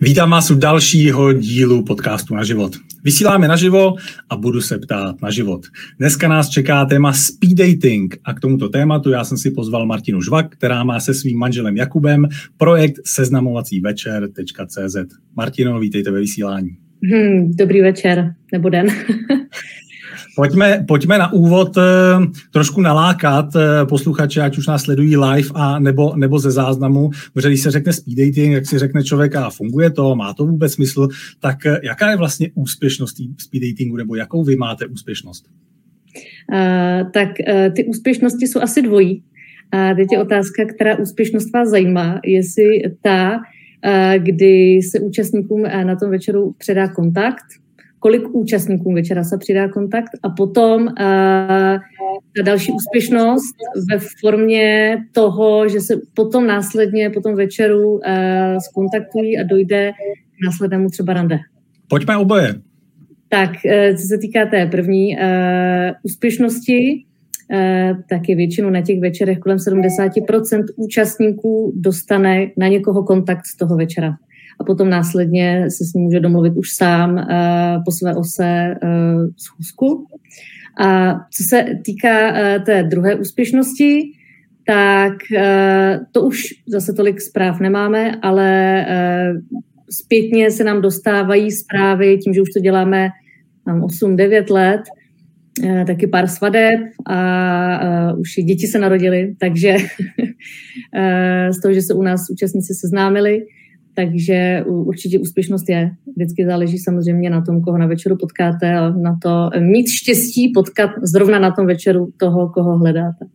Vítám vás u dalšího dílu podcastu na život. Vysíláme naživo a budu se ptát na život. Dneska nás čeká téma speed dating a k tomuto tématu já jsem si pozval Martinu Žvak, která má se svým manželem Jakubem projekt seznamovací večer.cz. Martino, vítejte ve vysílání. Hmm, dobrý večer, nebo den. Pojďme, pojďme na úvod eh, trošku nalákat eh, posluchače, ať už nás sledují live a nebo, nebo ze záznamu, protože když se řekne speed dating, jak si řekne člověk a funguje to, má to vůbec smysl, tak eh, jaká je vlastně úspěšnost speed datingu, nebo jakou vy máte úspěšnost? Uh, tak uh, ty úspěšnosti jsou asi dvojí. A teď je otázka, která úspěšnost vás zajímá, jestli ta, kdy se účastníkům na tom večeru předá kontakt, kolik účastníkům večera se přidá kontakt a potom uh, ta další úspěšnost ve formě toho, že se potom následně po tom večeru uh, skontaktují a dojde k následnému třeba rande. Pojďme oboje. Tak, uh, co se týká té první uh, úspěšnosti, Uh, tak je většinou na těch večerech kolem 70% účastníků dostane na někoho kontakt z toho večera a potom následně se s ním může domluvit už sám uh, po své ose uh, schůzku. A co se týká uh, té druhé úspěšnosti, tak uh, to už zase tolik zpráv nemáme, ale uh, zpětně se nám dostávají zprávy tím, že už to děláme 8-9 let, taky pár svadeb a uh, už i děti se narodily, takže uh, z toho, že se u nás účastníci seznámili, takže určitě úspěšnost je. Vždycky záleží samozřejmě na tom, koho na večeru potkáte a na to mít štěstí potkat zrovna na tom večeru toho, koho hledáte.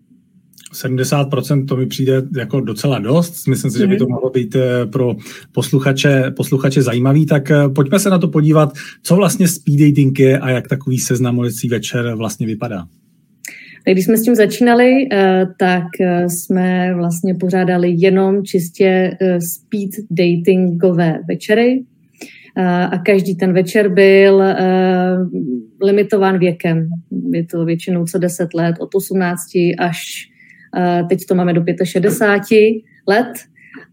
70% to mi přijde jako docela dost. Myslím si, že by to mhm. mohlo být eh, pro posluchače, posluchače zajímavý. Tak eh, pojďme se na to podívat, co vlastně speed dating je a jak takový seznamovací večer vlastně vypadá. Když jsme s tím začínali, eh, tak eh, jsme vlastně pořádali jenom čistě eh, speed datingové večery a každý ten večer byl limitován věkem. Je to většinou co 10 let, od 18 až teď to máme do 65 let.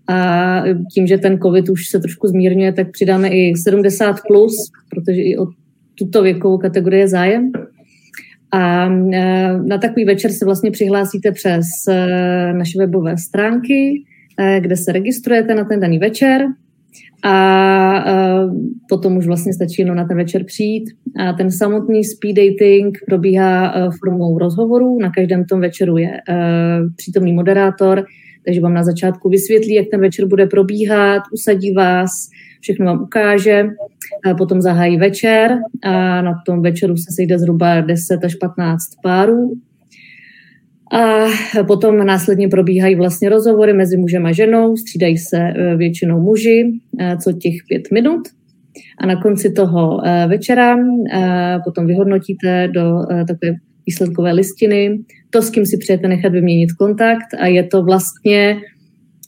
A tím, že ten COVID už se trošku zmírňuje, tak přidáme i 70 plus, protože i o tuto věkovou kategorii je zájem. A e, na takový večer se vlastně přihlásíte přes e, naše webové stránky, e, kde se registrujete na ten daný večer a potom už vlastně stačí jenom na ten večer přijít. A ten samotný speed dating probíhá formou rozhovorů. Na každém tom večeru je přítomný moderátor, takže vám na začátku vysvětlí, jak ten večer bude probíhat, usadí vás, všechno vám ukáže, potom zahájí večer a na tom večeru se sejde zhruba 10 až 15 párů. A potom následně probíhají vlastně rozhovory mezi mužem a ženou, střídají se e, většinou muži, e, co těch pět minut. A na konci toho e, večera potom vyhodnotíte do takové výsledkové listiny to, s kým si přejete nechat vyměnit kontakt a je to vlastně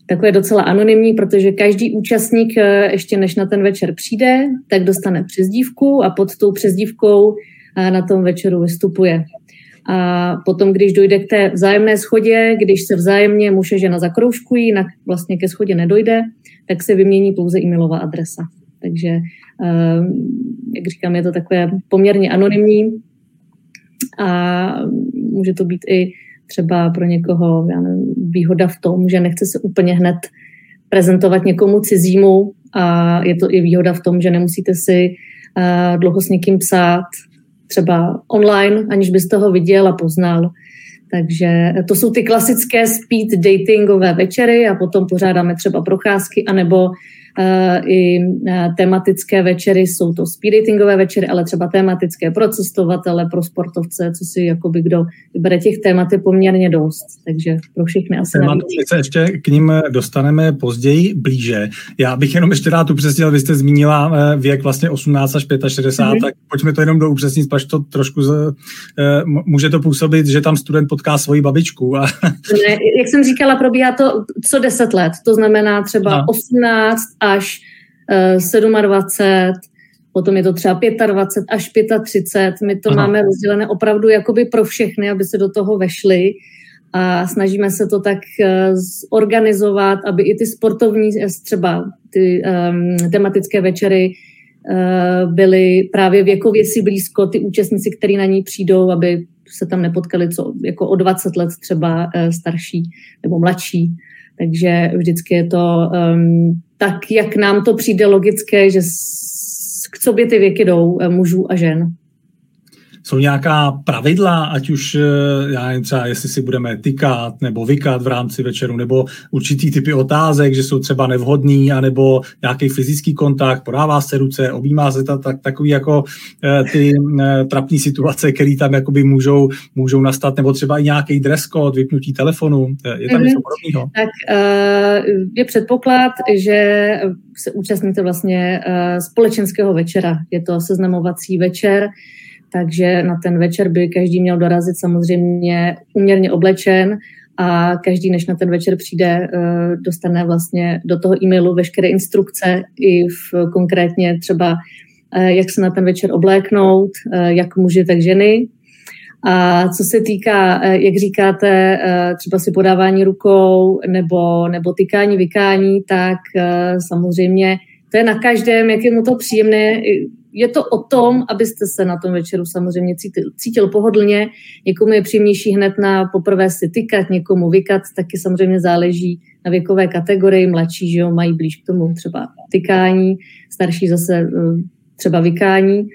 takové docela anonymní, protože každý účastník eh, ještě než na ten večer přijde, tak dostane přezdívku a pod tou přezdívkou eh, na tom večeru vystupuje. A potom, když dojde k té vzájemné schodě, když se vzájemně muž a žena zakroužkují, na, vlastně ke schodě nedojde, tak se vymění pouze e-mailová adresa. Takže, eh, jak říkám, je to takové poměrně anonymní a může to být i třeba pro někoho já nevím, výhoda v tom, že nechce se úplně hned prezentovat někomu cizímu a je to i výhoda v tom, že nemusíte si uh, dlouho s někým psát třeba online, aniž byste ho viděl a poznal. Takže to jsou ty klasické speed datingové večery a potom pořádáme třeba procházky anebo i eh, tematické večery, jsou to speed datingové večery, ale třeba tematické pro cestovatele, pro sportovce, co si jakoby kdo vybere těch témat je poměrně dost, takže pro všechny asi Tématu se ještě k ním dostaneme později blíže. Já bych jenom ještě rád upřesnil, vy jste zmínila eh, věk vlastně 18 až 65, mm-hmm. tak pojďme to jenom do upřesnit, pač to trošku z, může to působit, že tam student potká svoji babičku. A... Ne, jak jsem říkala, probíhá to co 10 let, to znamená třeba no. 18 až 27, eh, potom je to třeba 25 až 35. My to Aha. máme rozdělené opravdu jakoby pro všechny, aby se do toho vešli. a snažíme se to tak zorganizovat, aby i ty sportovní, třeba ty um, tematické večery uh, byly právě věkově si blízko, ty účastníci, kteří na ní přijdou, aby se tam nepotkali co jako o 20 let třeba uh, starší nebo mladší. Takže vždycky je to um, tak, jak nám to přijde logické, že k sobě ty věky jdou uh, mužů a žen. Jsou nějaká pravidla, ať už, eh, já nevím, třeba jestli si budeme tykat nebo vykat v rámci večeru, nebo určitý typy otázek, že jsou třeba nevhodný, anebo nějaký fyzický kontakt, podává se ruce, objímá se ta, tak, takový jako eh, ty eh, trapní situace, které tam jakoby můžou, můžou nastat, nebo třeba i nějaký dress code, vypnutí telefonu. Je tam mm-hmm. něco podobného? Tak je předpoklad, že se účastníte vlastně společenského večera. Je to seznamovací večer, takže na ten večer by každý měl dorazit samozřejmě uměrně oblečen a každý, než na ten večer přijde, eh, dostane vlastně do toho e-mailu veškeré instrukce i v konkrétně třeba, eh, jak se na ten večer obléknout, eh, jak muži, tak ženy. A co se týká, jak říkáte, třeba si podávání rukou nebo, nebo tykání, vykání, tak samozřejmě to je na každém, jak je mu to příjemné je to o tom, abyste se na tom večeru samozřejmě cítil, cítil pohodlně. Někomu je příjemnější hned na poprvé si tykat, někomu vykat, taky samozřejmě záleží na věkové kategorii. Mladší, že jo, mají blíž k tomu třeba tykání, starší zase eh, třeba vykání.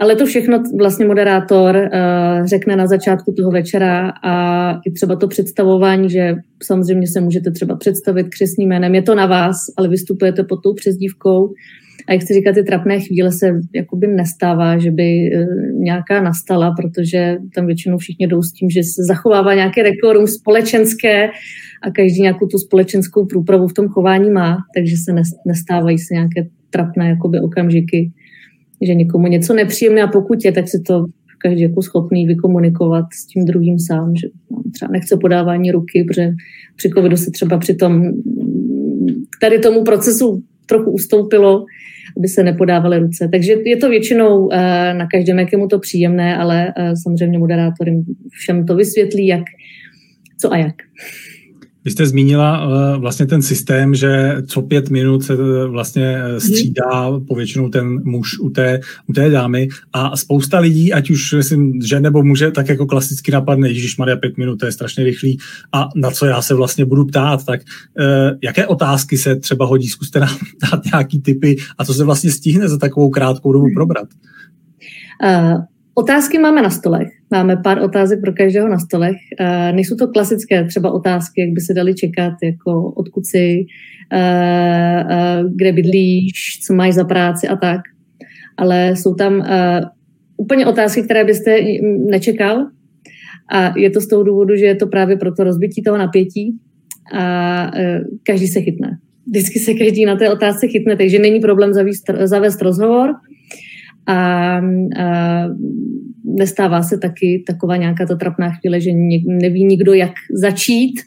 Ale to všechno vlastně moderátor uh, řekne na začátku toho večera a i třeba to představování, že samozřejmě se můžete třeba představit křesným jménem. Je to na vás, ale vystupujete pod tou přezdívkou. A jak jsi říká, ty trapné chvíle se jakoby nestává, že by e, nějaká nastala, protože tam většinou všichni jdou s tím, že se zachovává nějaké rekorum společenské a každý nějakou tu společenskou průpravu v tom chování má, takže se nestávají se nějaké trapné jakoby okamžiky, že někomu něco nepříjemné a pokud je, tak si to každý jako schopný vykomunikovat s tím druhým sám, že třeba nechce podávání ruky, protože při covidu se třeba při tom tady tomu procesu trochu ustoupilo, aby se nepodávaly ruce. Takže je to většinou eh, na každém, jak je mu to příjemné, ale eh, samozřejmě moderátor jim všem to vysvětlí, jak, co a jak. Vy jste zmínila uh, vlastně ten systém, že co pět minut se uh, vlastně uh, střídá povětšinou ten muž u té, u té dámy. A spousta lidí, ať už myslím, že nebo muže, tak jako klasicky napadne, Ježíš Maria pět minut, to je strašně rychlý. A na co já se vlastně budu ptát, tak jaké otázky se třeba hodí, zkuste nám dát nějaký typy a co se vlastně stihne za takovou krátkou dobu probrat? Uh, Otázky máme na stolech. Máme pár otázek pro každého na stolech. Uh, nejsou to klasické třeba otázky, jak by se dali čekat, jako odkud jsi, uh, uh, kde bydlíš, co máš za práci a tak. Ale jsou tam úplně otázky, které byste nečekal. A je to z toho důvodu, že je to právě pro to rozbití toho napětí a každý se chytne. Vždycky se každý na té otázce chytne, takže není problém zavést, zavést rozhovor a, a nestává se taky taková nějaká ta trapná chvíle, že neví nikdo, jak začít.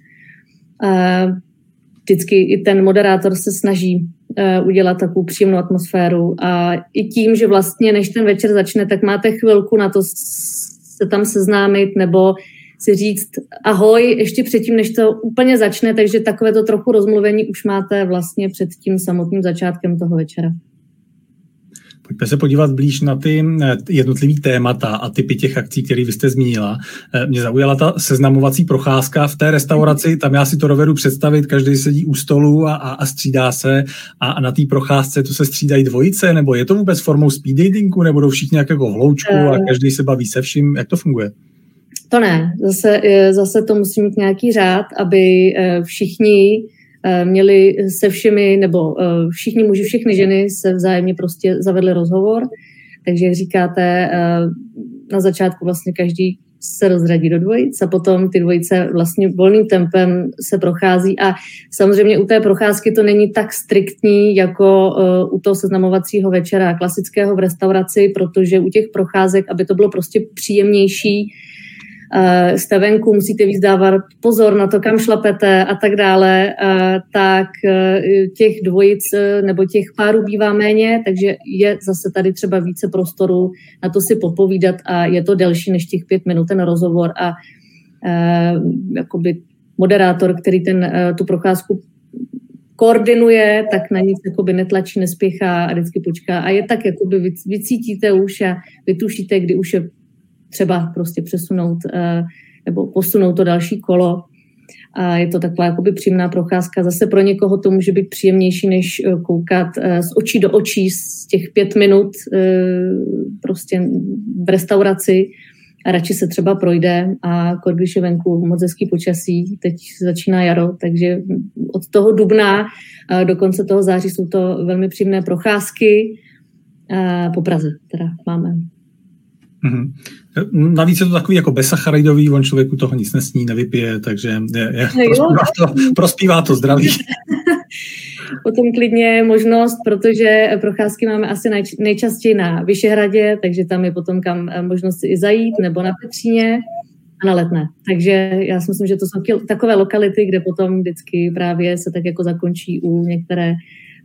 Vždycky i ten moderátor se snaží udělat takovou příjemnou atmosféru a i tím, že vlastně než ten večer začne, tak máte chvilku na to se tam seznámit nebo si říct ahoj ještě předtím, než to úplně začne, takže takové to trochu rozmluvení už máte vlastně před tím samotným začátkem toho večera. Pojďme se podívat blíž na ty eh, jednotlivý témata a typy těch akcí, které vy jste zmínila. Eh, mě zaujala ta seznamovací procházka v té restauraci, tam já si to dovedu představit, každý sedí u stolu a, a, a střídá se. A, a na té procházce to se střídají dvojice, nebo je to vůbec formou speed datingu, nebo jdou všichni nějak jako hloučku a eh. každý se baví se vším, jak to funguje? To ne, zase, zase to musí mít nějaký řád, aby všichni měli se všemi, nebo eh, všichni muži, všechny ženy se vzájemně prostě zavedli rozhovor. Takže jak říkáte, eh, na začátku vlastně každý se rozradí do dvojic a potom ty dvojice vlastně volným tempem se prochází a samozřejmě u té procházky to není tak striktní jako u toho seznamovacího večera klasického v restauraci, protože u těch procházek, aby to bylo prostě příjemnější, jste venku, musíte víc dávat pozor na to, kam šlapete a tak dále, tak e, těch dvojic nebo těch párů bývá méně, takže je zase tady třeba více prostoru na to si popovídat a je to delší než těch pět minut ten rozhovor a jakoby moderátor, který ten, tu procházku koordinuje, tak na nic jakoby netlačí, nespěchá a vždycky počká. A je tak, jakoby vy, vycítíte už a vytušíte, kdy už je třeba prostě přesunout nebo posunout to další kolo. A je to taková jakoby příjemná procházka. Zase pro někoho to může být příjemnější, než eh, koukat eh, z očí do očí z těch pět minut eh, prostě v restauraci a radši se třeba projde a když je venku moc hezký počasí, teď začíná jaro, takže od toho dubna do konce toho září jsou to velmi příjemné procházky po Praze teda máme. Mm-hmm. Navíc je to takový jako bezsacharidový, on člověku toho nic nesní, nevypije, takže je, je, prospívá, to, prospívá to zdraví. Potom klidně možnost, protože procházky máme asi nejčastěji na Vyšehradě, takže tam je potom kam eh, možnost i zajít, nebo na Petříně a na Letné. Takže já si myslím, že to jsou takové lokality, kde potom vždycky právě se tak jako zakončí u některé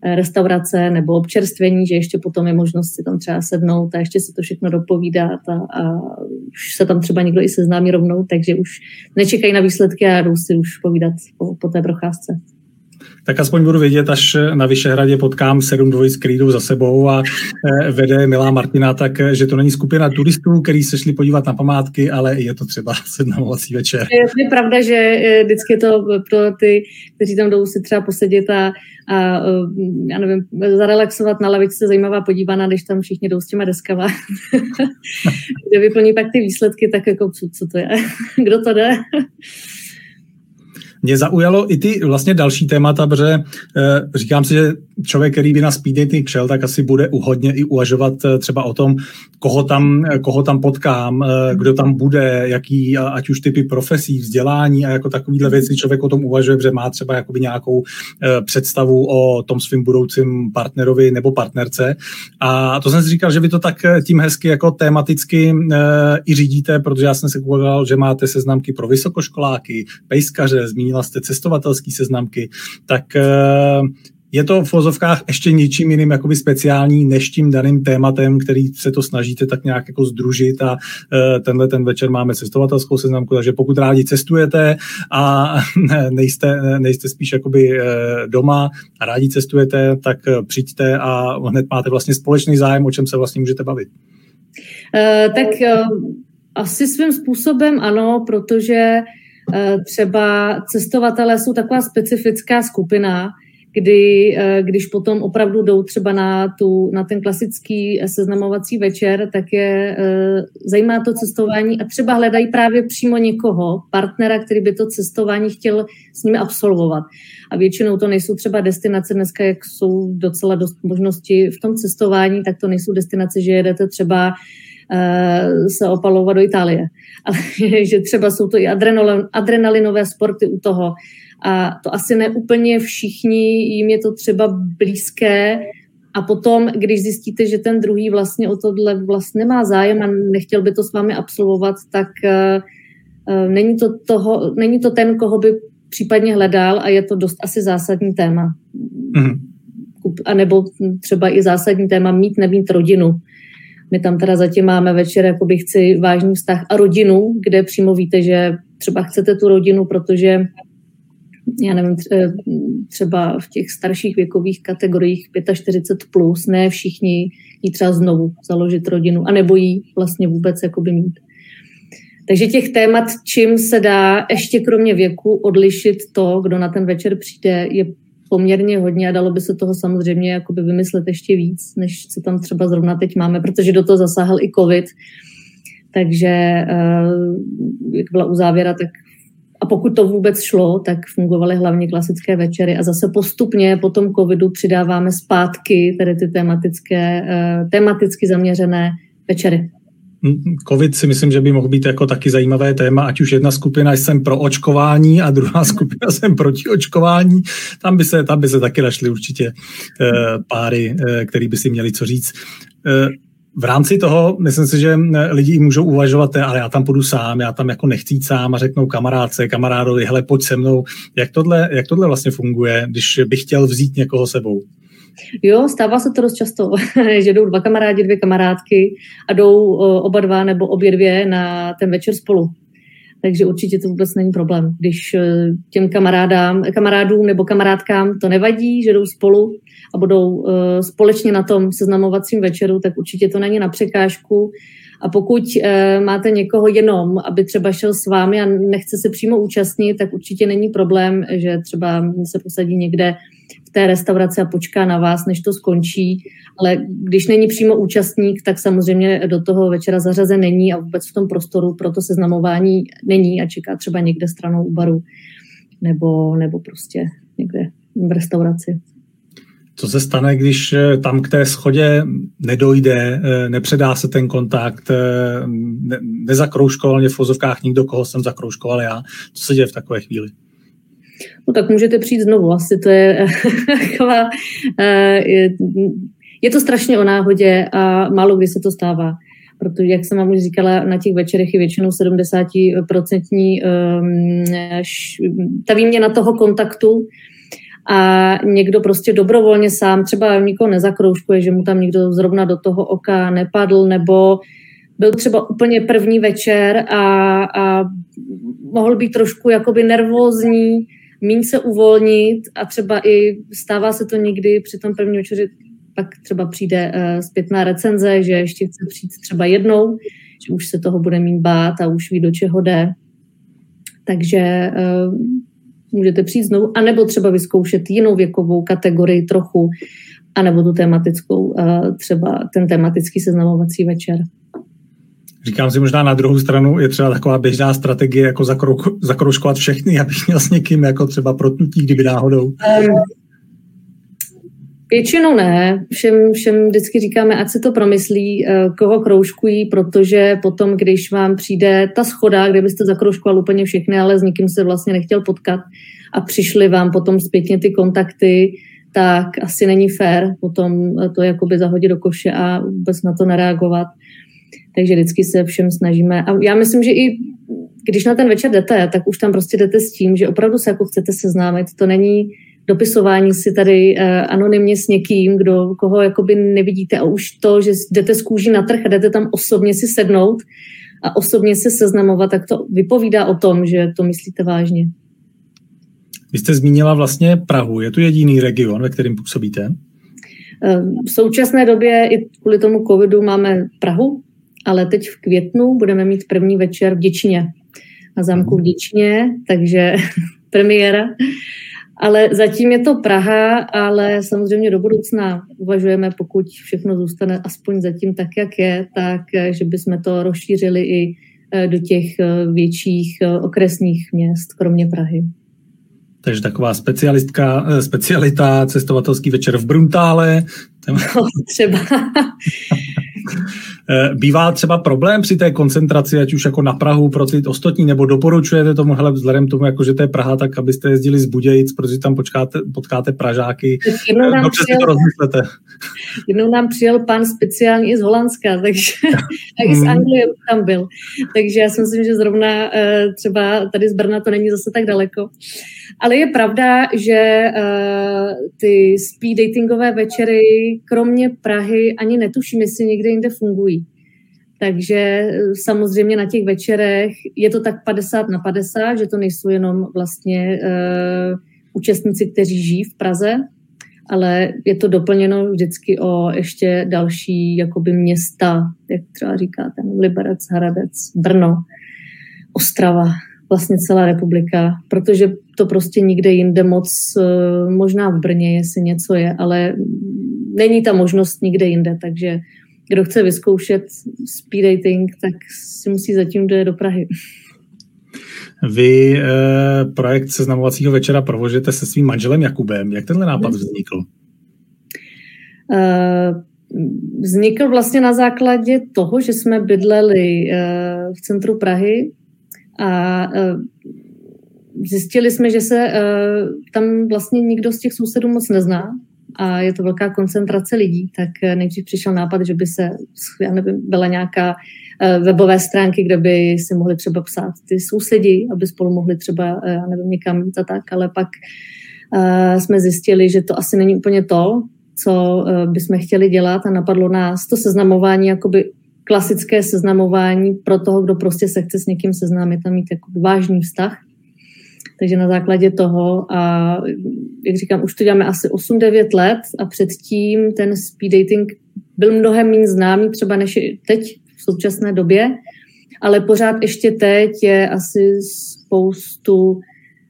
restaurace nebo občerstvení, že ještě potom je možnost si tam třeba sednout a ještě si to všechno dopovídat a, a už se tam třeba někdo i seznámí rovnou, takže už nečekají na výsledky a jdou si už povídat po, po té procházce tak aspoň budu vědět, až na Vyšehradě potkám sedm dvojic, jdou za sebou a eh, vede Milá Martina, tak eh, že to není skupina turistů, který se šli podívat na památky, ale je to třeba sednovací večer. Je, pravda, že eh, vždycky to pro ty, kteří tam jdou si třeba posedět a, a já nevím, zarelaxovat na lavičce zajímavá podívaná, když tam všichni jdou s těma deskama, kde vyplní pak ty výsledky, tak jako co to je, kdo to jde. Mě zaujalo i ty vlastně další témata, protože e, říkám si, že člověk, který by na speed dating šel, tak asi bude uhodně i uvažovat e, třeba o tom, koho tam, koho tam potkám, e, kdo tam bude, jaký, ať už typy profesí, vzdělání a jako takovýhle věci člověk o tom uvažuje, že má třeba jakoby nějakou představu o tom svým budoucím partnerovi nebo partnerce. A to jsem si říkal, že vy to tak tím hezky jako tematicky i řídíte, protože já jsem se koukal, že máte seznamky pro vysokoškoláky, pejskaře, zmínil zmínila jste cestovatelské seznamky, tak eh, je to v vozovkách ještě ničím jiným jakoby speciální než tím daným tématem, který se to snažíte tak nějak jako združit a eh, tenhle ten večer máme cestovatelskou seznamku, takže pokud rádi cestujete a nejste, nejste spíš jakoby eh, doma a rádi cestujete, tak přijďte a hned máte vlastně společný zájem, o čem se vlastně můžete bavit. Uh, tak uh, asi svým způsobem ano, protože Eh, třeba cestovatelé jsou taková specifická skupina, kdy, eh, když potom opravdu jdou třeba na, tu, na ten klasický seznamovací večer, tak je eh, zajímá to cestování a třeba hledají právě přímo někoho, partnera, který by to cestování chtěl s nimi absolvovat. A většinou to nejsou třeba destinace dneska, jak jsou docela dost možnosti v tom cestování, tak to nejsou destinace, že jedete třeba se opalovat do Itálie. Ale že třeba jsou to i adrenalinové sporty u toho. A to asi neúplně všichni, jim je to třeba blízké, a potom, když zjistíte, že ten druhý vlastně o tohle vlastně nemá zájem a nechtěl by to s vámi absolvovat, tak uh, není, to toho, není to ten, koho by případně hledal a je to dost asi zásadní téma. Mm-hmm. A nebo třeba i zásadní téma mít, nemít rodinu. My tam teda zatím máme večer, jakoby chci vážný vztah a rodinu, kde přímo víte, že třeba chcete tu rodinu, protože já nevím, třeba v těch starších věkových kategoriích 45 plus, ne všichni jí třeba znovu založit rodinu, a nebo jí vlastně vůbec jakoby mít. Takže těch témat, čím se dá ještě kromě věku odlišit to, kdo na ten večer přijde, je poměrně hodně a dalo by se toho samozřejmě jakoby vymyslet ještě víc, než co tam třeba zrovna teď máme, protože do toho zasáhl i covid. Takže eh, jak byla uzávěra, tak a pokud to vůbec šlo, tak fungovaly hlavně klasické večery a zase postupně po tom covidu přidáváme zpátky tedy ty tematické, eh, tematicky zaměřené večery. COVID si myslím, že by mohl být jako taky zajímavé téma, ať už jedna skupina jsem pro očkování a druhá skupina jsem proti očkování. Tam by se, tam by se taky našly určitě eh, páry, eh, který by si měli co říct. Eh, v rámci toho, myslím si, že lidi můžou uvažovat, ale já tam půjdu sám, já tam jako nechci jít sám a řeknou kamarádce, kamarádovi, hele, pojď se mnou. Jak tohle, jak tohle vlastně funguje, když bych chtěl vzít někoho sebou? Jo, stává se to dost často, že jdou dva kamarádi, dvě kamarádky a jdou oba dva nebo obě dvě na ten večer spolu. takže určitě to vůbec není problém. Když eh, těm kamarádám, kamarádům nebo kamarádkám to nevadí, že jdou spolu a budou uh, společně na tom seznamovacím večeru, tak určitě to není na překážku. A pokud uh, máte někoho jenom, aby třeba šel s vámi a nechce se přímo účastnit, tak určitě není problém, že třeba se posadí někde té restauraci a počká na vás, než to skončí. Ale když není přímo účastník, tak samozřejmě do toho večera zařazen není a vůbec v tom prostoru pro to seznamování není a čeká třeba někde stranou u baru nebo, nebo prostě někde v restauraci. Co se stane, když eh, tam k té schodě nedojde, eh, nepředá se ten kontakt, eh, ne, nezakroužkoval mě v vozovkách nikdo, koho jsem zakroužkoval já? Co se děje v takové chvíli? No tak můžete přijít znovu. Asi to je taková... Je, je to strašně o náhodě a málo kdy se to stává. Protože, jak jsem vám už říkala, na těch večerech je většinou 70% um, ta výměna toho kontaktu a někdo prostě dobrovolně sám třeba nikoho nezakroužkuje, že mu tam někdo zrovna do toho oka nepadl, nebo byl třeba úplně první večer a, a mohl být trošku jakoby nervózní, míň se uvolnit a třeba i stává se to někdy při tom prvním večeři, pak třeba přijde uh, zpětná recenze, že ještě chce přijít třeba jednou, že už se toho bude mít bát a už ví, do čeho jde. Takže uh, můžete přijít znovu, anebo třeba vyzkoušet jinou věkovou kategorii trochu, anebo tu tematickou, třeba ten tematický seznamovací večer. Říkám si možná na druhou stranu, je třeba taková běžná strategie, jako zakroužkovat všechny, abych měl s někým jako třeba protnutí, kdyby náhodou. Um, Většinou ne. Všem, všem vždycky říkáme, ať si to promyslí, eh, koho kroužkují, protože potom, když vám přijde ta schoda, kde byste zakroužkoval úplně všechny, ale s nikým se vlastně nechtěl potkat a přišli vám potom zpětně ty kontakty, tak asi není fér potom to jakoby zahodit do koše a vůbec na to nereagovat. Takže vždycky se všem snažíme. A já myslím, že i když na ten večer jdete, tak už tam prostě jdete s tím, že opravdu se jako chcete seznámit. To není dopisování si tady uh, anonymně s někým, kdo, koho jakoby nevidíte a už to, že jdete z kůži na trh a jdete tam osobně si sednout a osobně se seznamovat, tak to vypovídá o tom, že to myslíte vážně. Vy jste zmínila vlastně Prahu. Je to jediný region, ve kterém působíte? Eh, v současné době i kvůli tomu covidu máme Prahu, ale teď v květnu budeme mít první večer v Děčině, na zámku v Děčině, takže premiéra. Ale zatím je to Praha, ale samozřejmě do budoucna uvažujeme, pokud všechno zůstane aspoň zatím tak, jak je, tak eh, že bychom to rozšířili i eh, do těch eh, větších okresních měst, kromě Prahy. Takže taková specialistka, specialita, cestovatelský večer v Bruntále. No, třeba. Eh, bývá třeba problém při té koncentraci, ať už jako na Prahu pro ty ostatní, nebo doporučujete tomu, hele, vzhledem tomu, jako že to je Praha, tak abyste jezdili z Budějic, protože tam počkáte, potkáte Pražáky. Jednou nám, Dobře přijel, to rozmyslete. jednou nám přijel pan speciálně z Holandska, takže i z hmm. Anglie tam byl. Takže já si myslím, že zrovna eh, třeba tady z Brna to není zase tak daleko. Ale je pravda, že ty speed datingové večery, kromě Prahy, ani netuším, jestli někde jinde fungují. Takže eh, samozřejmě na těch večerech je to tak 50 na 50, že to nejsou jenom vlastně uh, účastníci, kteří žijí v Praze, ale je to doplněno vždycky o ještě další jakoby města, jak třeba říkáte, Liberec, Hradec, Brno, Ostrava, vlastně celá republika, protože to prostě nikde jinde moc, eh, možná v Brně, jestli něco je, ale není ta možnost nikde jinde, takže kdo chce vyzkoušet speed dating, tak si musí zatím jde do Prahy. Vy eh, projekt seznamovacího večera provozujete se svým manželem Jakubem. Jak tenhle nápad vznikl? Eh, vznikl vlastně na základě toho, že jsme bydleli eh, v centru Prahy a eh, zjistili jsme, že se tam vlastně nikdo z těch sousedů moc nezná a je to velká koncentrace lidí, tak eh, nejdřív přišel nápad, že by se, já nevím, byla nějaká webové stránky, kde by si mohli třeba psát ty sousedi, aby spolu mohli třeba, já nevím, někam jít a tak, ale pak jsme zjistili, že to asi není úplně to, co bychom chtěli dělat a napadlo nás to seznamování jakoby klasické seznamování pro toho, kdo prostě se chce s někým seznámit a mít jako vážný vztah. Takže na základě toho, a jak říkám, už to děláme asi 8-9 let a předtím ten speed dating byl mnohem méně známý třeba než teď v současné době, ale pořád ještě teď je asi spoustu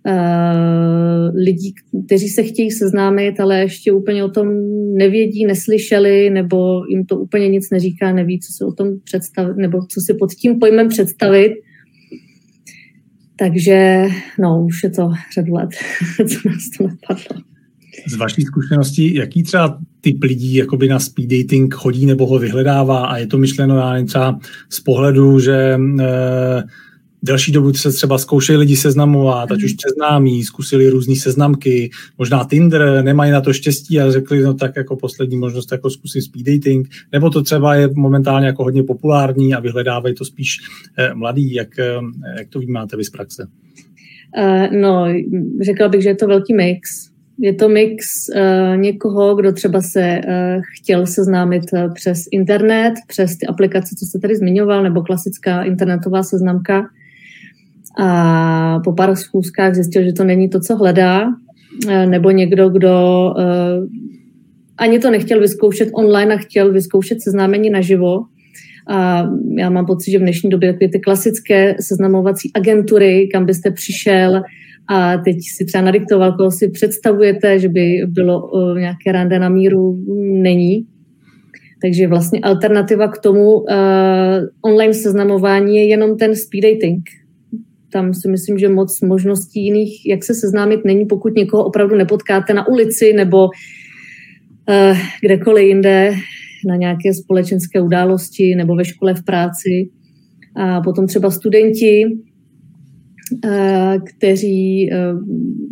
Uh, lidí, kteří se chtějí seznámit, ale ještě úplně o tom nevědí, neslyšeli, nebo jim to úplně nic neříká, neví, co si o tom představit, nebo co si pod tím pojmem představit. Takže no, už je to řadu let, co nás to napadlo. Z vaší zkušenosti, jaký třeba typ lidí jakoby na speed dating chodí nebo ho vyhledává a je to myšleno na třeba z pohledu, že eh, delší dobu se třeba zkoušeli lidi seznamovat, ať už mhm. přeznámí, zkusili různé seznamky, možná Tinder, nemají na to štěstí a řekli, no tak jako poslední možnost jako zkusit speed dating, nebo to třeba je momentálně jako hodně populární a vyhledávají to spíš eh, mladí, jak, eh, jak to vnímáte vy z praxe? Uh, no, řekla bych, že je to velký mix. Je to mix uh, někoho, kdo třeba se uh, chtěl seznámit přes internet, přes ty aplikace, co se tady zmiňoval, nebo klasická internetová seznamka, a po pár schůzkách zjistil, že to není to, co hledá, e, nebo někdo, kdo e, ani to nechtěl vyzkoušet online a chtěl vyzkoušet seznámení naživo. A já mám pocit, že v dnešní době ty, ty klasické seznamovací agentury, kam byste přišel a teď si třeba nadiktoval, koho si představujete, že by bylo uh, nějaké rande na míru, není. Takže vlastně alternativa k tomu uh, online seznamování je jenom ten speed dating tam si myslím, že moc možností jiných, jak se seznámit, není, pokud někoho opravdu nepotkáte na ulici nebo uh, kdekoliv jinde na nějaké společenské události nebo ve škole v práci. A potom třeba studenti, uh, kteří uh,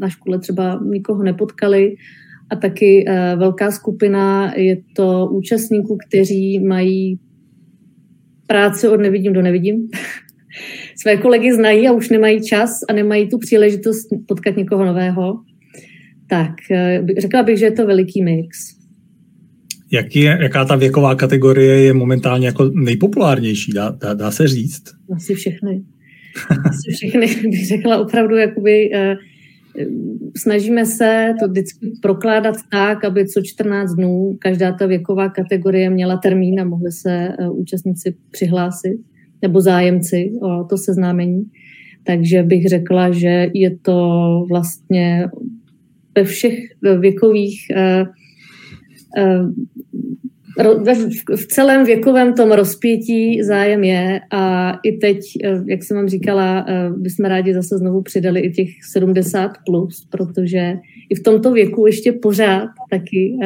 na škole třeba nikoho nepotkali, a taky velká skupina je to účastníků, kteří mají práci od nevidím do nevidím. své kolegy znají a už nemají čas a nemají tu příležitost potkat někoho nového. Tak eh, řekla bych, že je to veliký mix. Jak je, jaká ta věková kategorie je momentálně jako nejpopulárnější, dá, dá, dá se říct? Asi všechny. Asi všechny bych řekla opravdu, jakoby uh, snažíme se to vždycky prokládat tak, aby co 14 dnů každá ta věková kategorie měla termín a mohli se uh, účastníci přihlásit nebo zájemci o to seznámení. Takže bych řekla, že je to vlastně ve všech věkových eh, eh, v celém věkovém tom rozpětí zájem je a i teď, eh, jak jsem vám říkala, bychom rádi zase znovu přidali i těch 70+, plus, protože i v tomto věku ještě pořád taky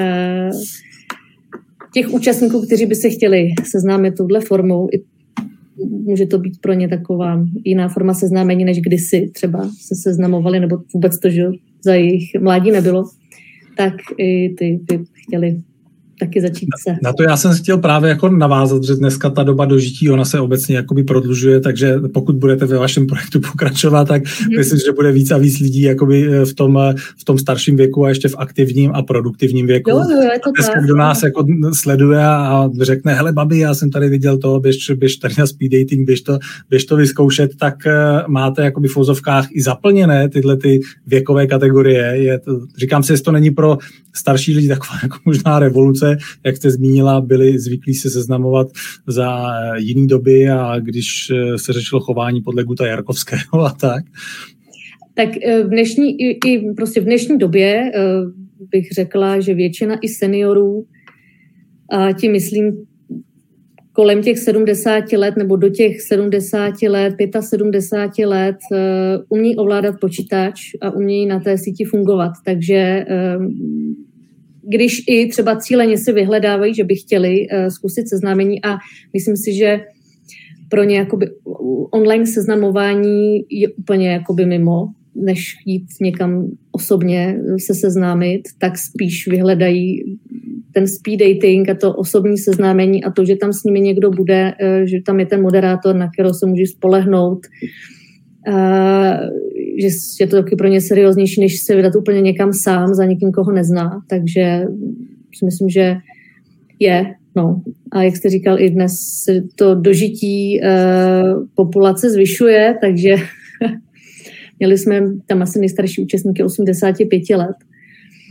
těch účastníků, kteří by se chtěli seznámit touhle formou, i může to být pro ně taková jiná forma seznámení, než kdysi třeba se seznamovali, nebo vůbec to, že za jejich mládí nebylo, tak i ty by chtěli taky začít se. Na to já jsem chtěl právě jako navázat, že dneska ta doba dožití, ona se obecně jakoby prodlužuje, takže pokud budete ve vašem projektu pokračovat, tak mm. myslím, že bude víc a víc lidí jakoby eh, v tom, eh, v tom starším věku a ještě v aktivním a produktivním věku. Jo, jo, je to dneska, tak. kdo nás jako sleduje a řekne, hele babi, já jsem tady viděl to, běž, běž tady na speed dating, běž to, běž to vyzkoušet, tak eh, máte jakoby v vozovkách i zaplněné tyhle ty věkové kategorie. Je to, říkám si, jestli to není pro starší lidi taková jako možná revoluce, jak jste zmínila, byli zvyklí se seznamovat za jiný doby a když eh, se řešilo chování podle Guta Jarkovského a tak. Tak eh, v dnešní, i, prostě v dnešní době eh, bych řekla, že většina i seniorů, a tím myslím kolem těch 70 let nebo do těch 70 let, 75 let umí ovládat počítač a umí na té síti fungovat. Takže když i třeba cíleně si vyhledávají, že by chtěli uh, zkusit seznámení a myslím si, že pro ně jakoby online seznamování je úplně jakoby mimo, než jít někam osobně se seznámit, tak spíš vyhledají ten speed dating a to osobní seznámení a to, že tam s nimi někdo bude, eh, že tam je ten moderátor, na kterého se může spolehnout, že je to taky pro ně serióznější, než se vydat úplně někam sám za někým, koho nezná. Takže si myslím, že je, no, A jak jste říkal, i dnes to dožití uh, populace zvyšuje, takže měli jsme tam asi nejstarší účastníky 85 let.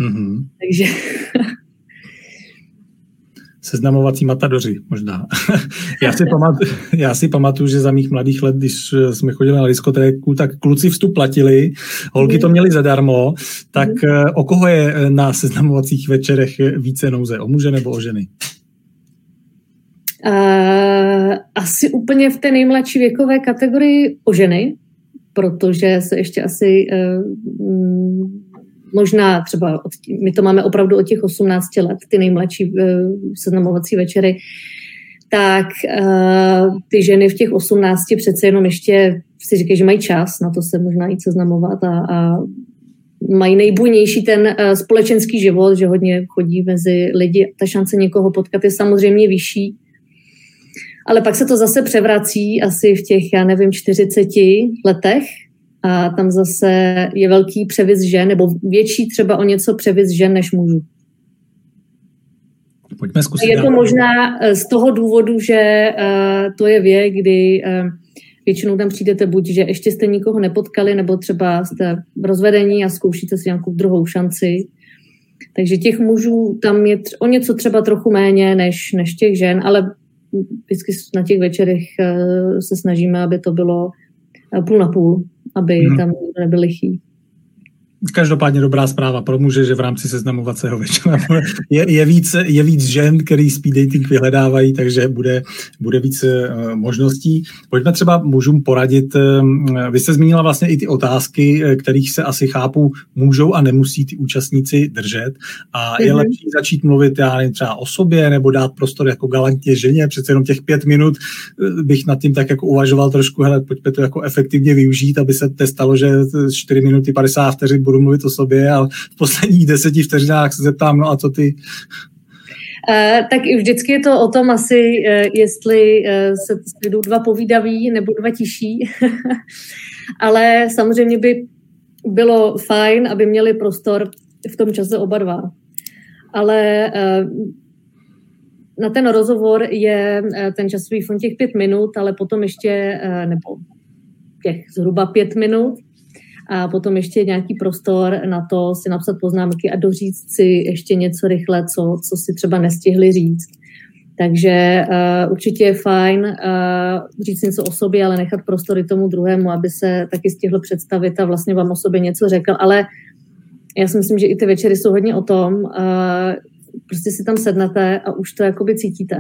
Mm-hmm. Takže seznamovací matadoři možná. já, si pamatuju, já si pamatuju, že za mých mladých let, když jsme chodili na diskotéku, tak kluci vstup platili, holky to měli zadarmo, tak mm. o koho je na seznamovacích večerech více nouze? O muže nebo o ženy? Uh, asi úplně v té nejmladší věkové kategorii o ženy, protože se ještě asi uh, možná třeba, od, my to máme opravdu od těch 18 let, ty nejmladší uh, seznamovací večery, tak uh, ty ženy v těch 18 přece jenom ještě si říkají, že mají čas na to se možná jít seznamovat a, a mají nejbujnější ten uh, společenský život, že hodně chodí mezi lidi. Ta šance někoho potkat je samozřejmě vyšší. Ale pak se to zase převrací asi v těch, já nevím, 40 letech, a tam zase je velký převis žen, nebo větší třeba o něco převis žen než mužů. Pojďme zkusit. Je to možná eh, z toho důvodu, že uh, to je věk, kdy uh, většinou tam přijdete buď, že ještě jste nikoho nepotkali, nebo třeba jste v rozvedení a zkoušíte si nějakou druhou šanci. Takže těch mužů tam je o něco třeba trochu méně než, než těch žen, ale vždycky na těch večerech se snažíme, aby to bylo půl na půl aby hmm. tam nebyl lichý. Každopádně dobrá zpráva pro muže, že v rámci seznamovacího večera je, je, víc, je víc žen, který speed dating vyhledávají, takže bude, bude víc uh, možností. Pojďme třeba mužům poradit. Uh, vy jste zmínila vlastně i ty otázky, uh, kterých se asi chápu, můžou a nemusí ty účastníci držet. A mm-hmm. je mhm. lepší začít mluvit já nevím, třeba o sobě nebo dát prostor jako galantně ženě. Přece jenom těch pět minut bych nad tím tak jako uvažoval trošku, hele, pojďme to jako efektivně využít, aby se testalo, že 4 minuty 50 vteřin budu mluvit o sobě a v posledních deseti vteřinách se zeptám, no a co ty? Uh, tak i vždycky je to o tom asi, uh, jestli uh, se jdou dva povídaví nebo dva tiší. Ale samozřejmě by bylo fajn, aby měli prostor v tom čase oba dva. Ale na ten rozhovor je ten časový fond těch pět minut, ale potom ještě, nebo těch zhruba pět minut, a potom ještě nějaký prostor na to si napsat poznámky a doříct si ještě něco rychle, co, co si třeba nestihli říct. Takže uh, určitě je fajn uh, říct něco o sobě, ale nechat prostory tomu druhému, aby se taky stihl představit a vlastně vám o sobě něco řekl. Ale já si myslím, že i ty večery jsou hodně o tom, uh, prostě si tam sednete a už to jakoby cítíte.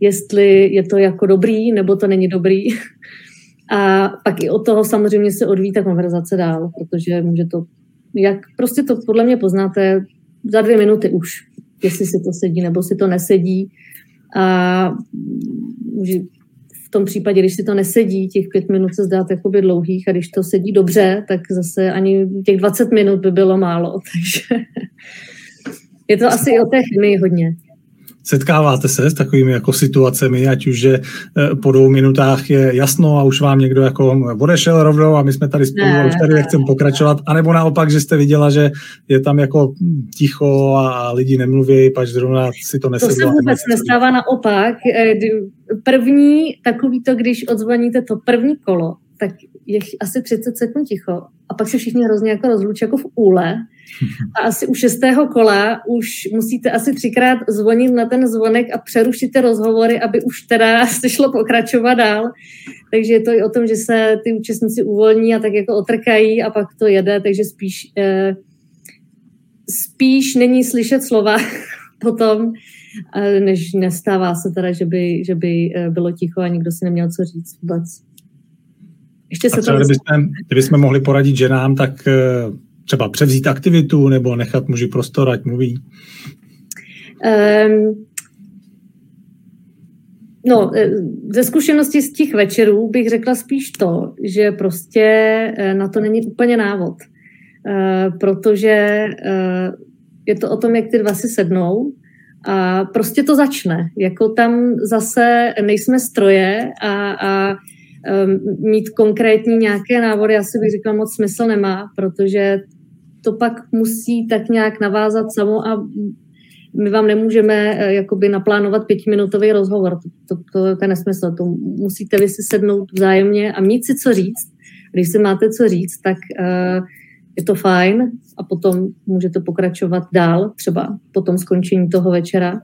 Jestli je to jako dobrý, nebo to není dobrý. A pak i od toho samozřejmě se odvíjí ta konverzace dál, protože může to, jak prostě to podle mě poznáte za dvě minuty už, jestli si to sedí nebo si to nesedí. A může, v tom případě, když si to nesedí, těch pět minut se zdát jakoby dlouhých a když to sedí dobře, tak zase ani těch 20 minut by bylo málo. Takže je to asi o té chemii hodně. Setkáváte se s takovými jako situacemi, ať už, že eh, po dvou minutách je jasno a už vám někdo jako odešel rovnou a my jsme tady spolu a už tady nechcem pokračovat, anebo naopak, že jste viděla, že je tam jako ticho a lidi nemluví, pač zrovna si to nesedlo. To se vůbec nestává naopak. Eh, první takový to, když odzvoníte to první kolo, tak je asi 30 sekund ticho a pak se všichni hrozně jako rozlučí jako v úle a asi u šestého kola už musíte asi třikrát zvonit na ten zvonek a přerušit ty rozhovory, aby už teda se šlo pokračovat dál. Takže je to i o tom, že se ty účastníci uvolní a tak jako otrkají a pak to jede, takže spíš, eh, spíš není slyšet slova potom, eh, než nestává se teda, že by, že by eh, bylo ticho a nikdo si neměl co říct vůbec. Ještě se a třeba, to kdybychom, kdybychom mohli poradit ženám, tak eh, třeba převzít aktivitu nebo nechat muži prostor, ať mluví? Um, no, eh, ze zkušenosti z těch večerů bych řekla spíš to, že prostě eh, na to není úplně návod. Uh, protože je to o tom, jak ty dva si sednou a prostě to začne. Jako tam zase nejsme stroje a, a mít konkrétní nějaké návody, asi bych řekla, moc smysl nemá, protože to pak musí tak nějak navázat samo a my vám nemůžeme uh, jakoby naplánovat pětiminutový rozhovor. To, to, to, to je nesmysl. To musíte vy si sednout vzájemně a mít si co říct. Když si máte co říct, tak uh, je to fajn a potom můžete pokračovat dál, třeba po tom skončení toho večera.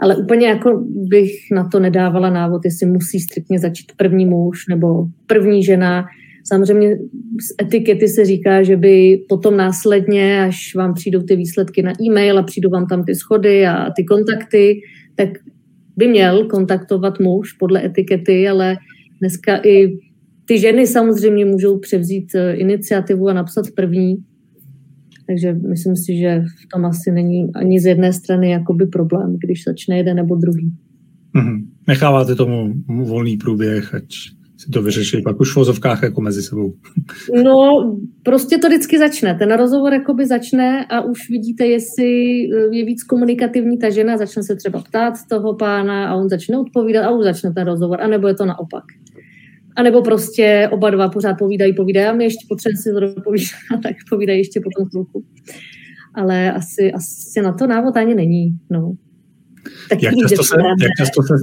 Ale úplně jako bych na to nedávala návod, jestli musí striktně začít první muž nebo první žena. Samozřejmě z etikety se říká, že by potom následně, až vám přijdou ty výsledky na e-mail a přijdou vám tam ty schody a ty kontakty, tak by měl kontaktovat muž podle etikety, ale dneska i ty ženy samozřejmě můžou převzít eh, iniciativu a napsat první, takže myslím si, že v tom asi není ani z jedné strany jakoby problém, když začne jeden nebo druhý. Mm-hmm. Necháváte tomu volný průběh, ať si to vyřeší pak už v vozovkách jako mezi sebou. No, prostě to vždycky začne. Ten rozhovor jakoby začne a už vidíte, jestli eh, je víc komunikativní ta žena, začne se třeba ptát toho pána a on začne odpovídat a už začne ten rozhovor, anebo je to naopak. A nebo prostě oba dva pořád povídají, povídají a my ještě potřebujeme si to dopovídat, tak povídají ještě po tom chvilku. Ale asi, asi na to návod ani není. No. Tak jak, často se, rande, jak často se...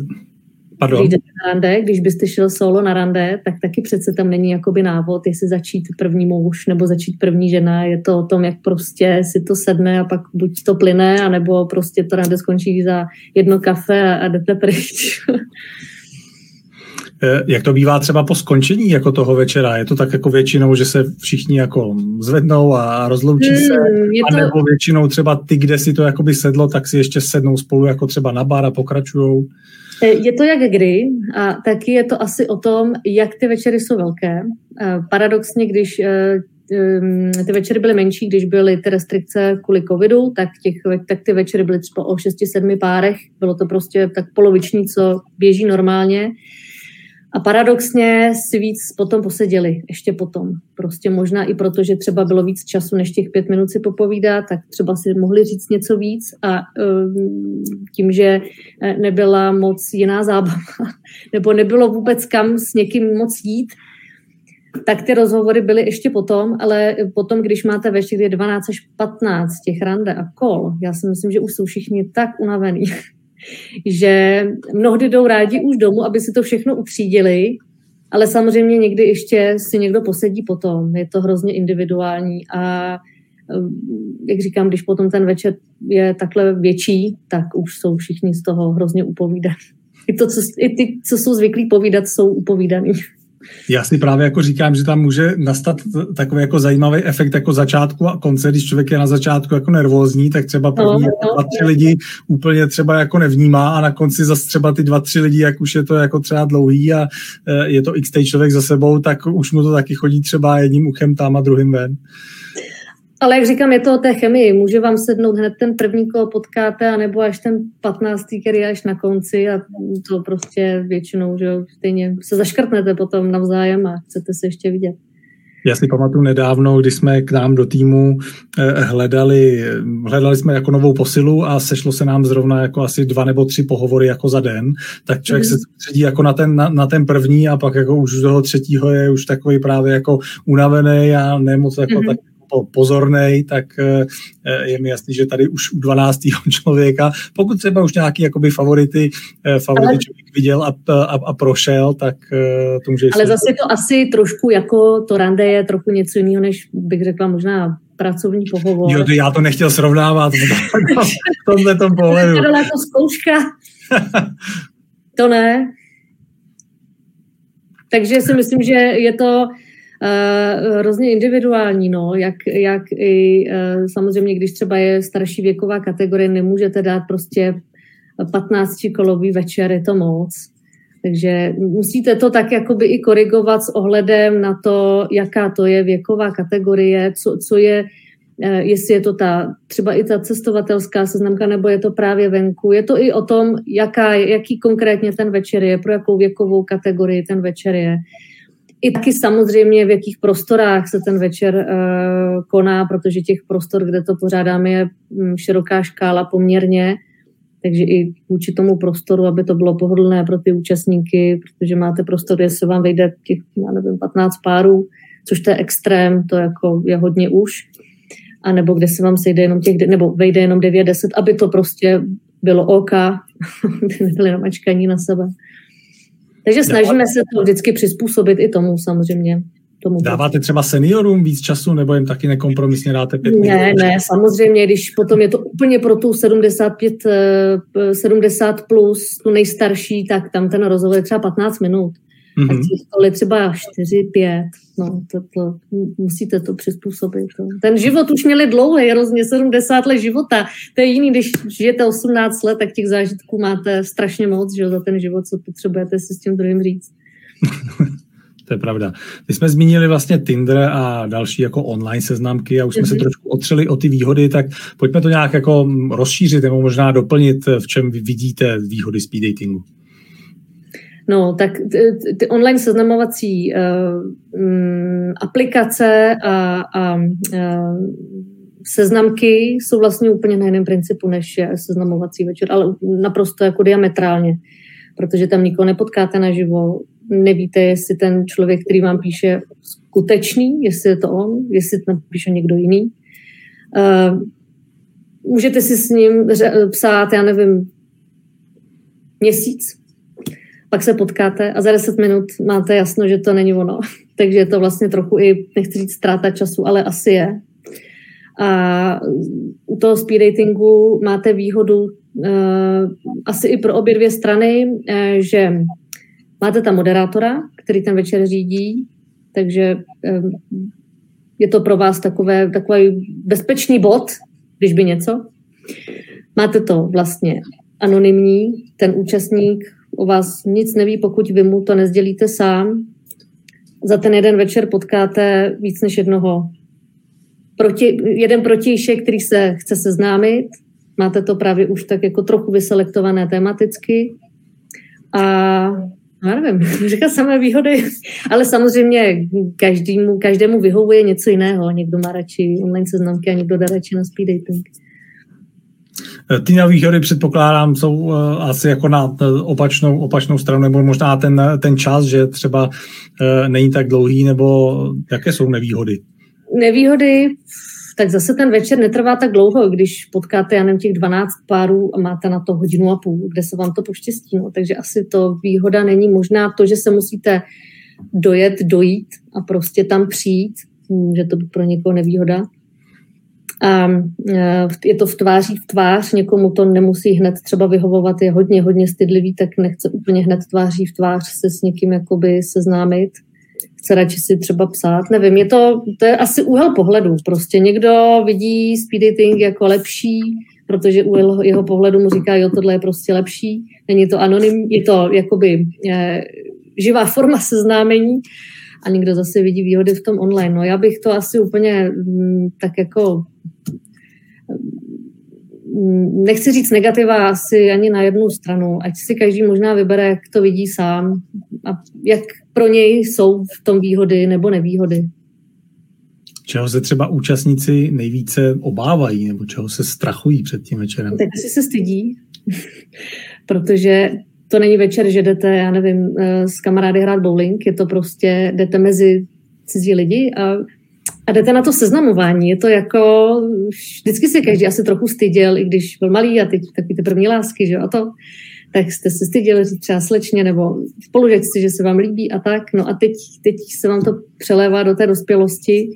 Pardon. Když na rande, když byste šel solo na rande, tak taky přece tam není jakoby návod, jestli začít první muž nebo začít první žena. Je to o tom, jak prostě si to sedne a pak buď to plyne, anebo prostě to rande skončí za jedno kafe a, a jdete pryč. Eh, jak to bývá třeba po skončení jako toho večera? Je to tak jako většinou, že se všichni jako zvednou a rozloučí hmm, se? To... A nebo většinou třeba ty, kde si to jakoby sedlo, tak si ještě sednou spolu jako třeba na bar a pokračujou? Eh, je to jak kdy a taky je to asi o tom, jak ty večery jsou velké. Eh, paradoxně, když ty večery byly menší, když byly ty restrikce kvůli covidu, tak, těch, tak ty večery byly třeba o 6-7 párech. Bylo to prostě tak poloviční, co běží normálně. A paradoxně si víc potom poseděli, ještě potom. Prostě možná i proto, že třeba bylo víc času, než těch pět minut si popovídat, tak třeba si mohli říct něco víc. A um, tím, že eh, nebyla moc jiná zábava, nebo nebylo vůbec kam s někým moc jít, tak ty rozhovory byly ještě potom, ale potom, když máte večer 12 až 15 těch rande a kol, já si myslím, že už jsou všichni tak unavený, že mnohdy jdou rádi už domů, aby si to všechno utřídili, ale samozřejmě někdy ještě si někdo posedí potom. Je to hrozně individuální a jak říkám, když potom ten večer je takhle větší, tak už jsou všichni z toho hrozně upovídaní. I, to, co, I ty, co jsou zvyklí povídat, jsou upovídaní. Já si právě jako říkám, že tam může nastat takový jako zajímavý efekt jako začátku a konce, když člověk je na začátku jako nervózní, tak třeba no, první no, no, dva, tři lidi úplně třeba jako nevnímá a na konci zase třeba ty dva, tři lidi, jak už je to jako třeba dlouhý a e, je to x člověk za sebou, tak už mu to taky chodí třeba jedním uchem tam a druhým ven. Ale jak říkám, je to o té chemii. Může vám sednout hned ten první kolo potkáte, anebo až ten patnáctý, který je až na konci a to prostě většinou, že stejně se zaškrtnete potom navzájem a chcete se ještě vidět. Já si pamatuju nedávno, když jsme k nám do týmu eh, hledali, hledali jsme jako novou posilu a sešlo se nám zrovna jako asi dva nebo tři pohovory jako za den, tak člověk mm. se soustředí jako na ten, na, na ten první a pak jako už do toho třetího je už takový právě jako unavený a nemoc jako mm. tak pozornej, tak eh, je mi jasný, že tady už u 12. člověka, pokud třeba už nějaký jakoby favority, eh, favority ale, člověk viděl a, a, a prošel, tak eh, to může... Ale zase to asi trošku jako to rande je trochu něco jiného, než bych řekla možná pracovní pohovor. Jo, to já to nechtěl srovnávat v tomhle tom pohledu. To jako zkouška. to ne. Takže si myslím, že je to uh, hrozně individuální, no, jak, jak i uh, samozřejmě, když třeba je starší věková kategorie, nemůžete dát prostě 15-kolový večer, je to moc. Takže musíte to tak jakoby i korigovat s ohledem na to, jaká to je věková kategorie, co, co je, jestli je to ta, třeba i ta cestovatelská seznamka, nebo je to právě venku. Je to i o tom, jaká, jaký konkrétně ten večer je, pro jakou věkovou kategorii ten večer je. I taky samozřejmě, v jakých prostorách se ten večer uh, koná, protože těch prostor, kde to pořádáme, je um, široká škála poměrně. Takže i vůči tomu prostoru, aby to bylo pohodlné pro ty účastníky, protože máte prostor, kde se vám vejde těch, já nevím, 15 párů, což to je extrém, to jako je hodně už. a nebo kde se vám sejde jenom těch, nebo vejde jenom 9-10, aby to prostě bylo OK, nebyly namačkaní na sebe. Takže snažíme se to vždycky přizpůsobit i tomu samozřejmě. Tomu Dáváte třeba seniorům víc času, nebo jim taky nekompromisně dáte pět minut? Ne, ne, samozřejmě, když potom je to úplně pro tu 75, 70 eh, plus, tu nejstarší, tak tam ten rozhovor je třeba 15 minut. Mm-hmm. A školy třeba 4, 5, no to, to, musíte to přizpůsobit. To. Ten život už měli dlouhý, hrozně 70 let života. To je jiný, když žijete 18 let, tak těch zážitků máte strašně moc, že za ten život, co potřebujete si s tím druhým říct. to je pravda. My jsme zmínili vlastně Tinder a další jako online seznamky a už jsme se mhm. trošku otřeli o ty výhody, tak pojďme to nějak jako rozšířit nebo možná doplnit, v čem vidíte výhody speed datingu. No, tak ty, online seznamovací uh, um, aplikace a, a uh, seznamky jsou vlastně úplně na jiném principu, než je seznamovací večer, ale naprosto jako diametrálně, protože tam nikoho nepotkáte naživo, nevíte, jestli ten člověk, který vám píše, skutečný, jestli je to on, jestli to píše někdo jiný. Uh, můžete si s ním psát, já nevím, měsíc, pak se potkáte a za 10 minut máte jasno, že to není ono. Takže je to vlastně trochu i, nechci říct ztráta času, ale asi je. A u toho speed datingu máte výhodu uh, asi i pro obě dvě strany, uh, že máte tam moderátora, který ten večer řídí, takže um, je to pro vás takové, takový bezpečný bod, když by něco. Máte to vlastně anonymní, ten účastník o vás nic neví, pokud vy mu to nezdělíte sám. Za ten jeden večer potkáte víc než jednoho. Proti, jeden protějšek, který se chce seznámit, máte to právě už tak jako trochu vyselektované tematicky. A já nevím, říká samé výhody, ale samozřejmě každému, každému vyhovuje něco jiného. Někdo má radši online seznamky a někdo dá radši na speed dating. Ty výhody předpokládám jsou eh, asi jako na opačnou, opačnou stranu, nebo možná ten, ten čas, že třeba eh, není tak dlouhý, nebo jaké jsou nevýhody? Nevýhody, tak zase ten večer netrvá tak dlouho, když potkáte, já nevím, těch 12 párů a máte na to hodinu a půl, kde se vám to poštěstí. No. Takže asi to výhoda není možná to, že se musíte dojet, dojít a prostě tam přijít, že to by pro někoho nevýhoda a e, je to v tváří v tvář, někomu to nemusí hned třeba vyhovovat, je hodně, hodně stydlivý, tak nechce úplně hned tváří v tvář se s někým jakoby seznámit, chce radši si třeba psát, nevím, je to, to je asi úhel pohledu, prostě někdo vidí speed dating jako lepší, protože u jeho pohledu mu říká, jo, tohle je prostě lepší, není to anonym, je to jakoby je, živá forma seznámení, a někdo zase vidí výhody v tom online. No já bych to asi úplně mm, tak jako nechci říct negativa asi ani na jednu stranu, ať si každý možná vybere, jak to vidí sám a jak pro něj jsou v tom výhody nebo nevýhody. Čeho se třeba účastníci nejvíce obávají nebo čeho se strachují před tím večerem? Tak asi se stydí, protože to není večer, že jdete, já nevím, eh, s kamarády hrát bowling, je to prostě, jdete mezi cizí lidi a, a jdete na to seznamování. Je to jako, vždycky se každý asi trochu styděl, i když byl malý a teď takový ty první lásky, že a to, tak jste se styděli třeba slečně nebo spolužečci, že se vám líbí a tak. No a teď, teď se vám to přelévá do té dospělosti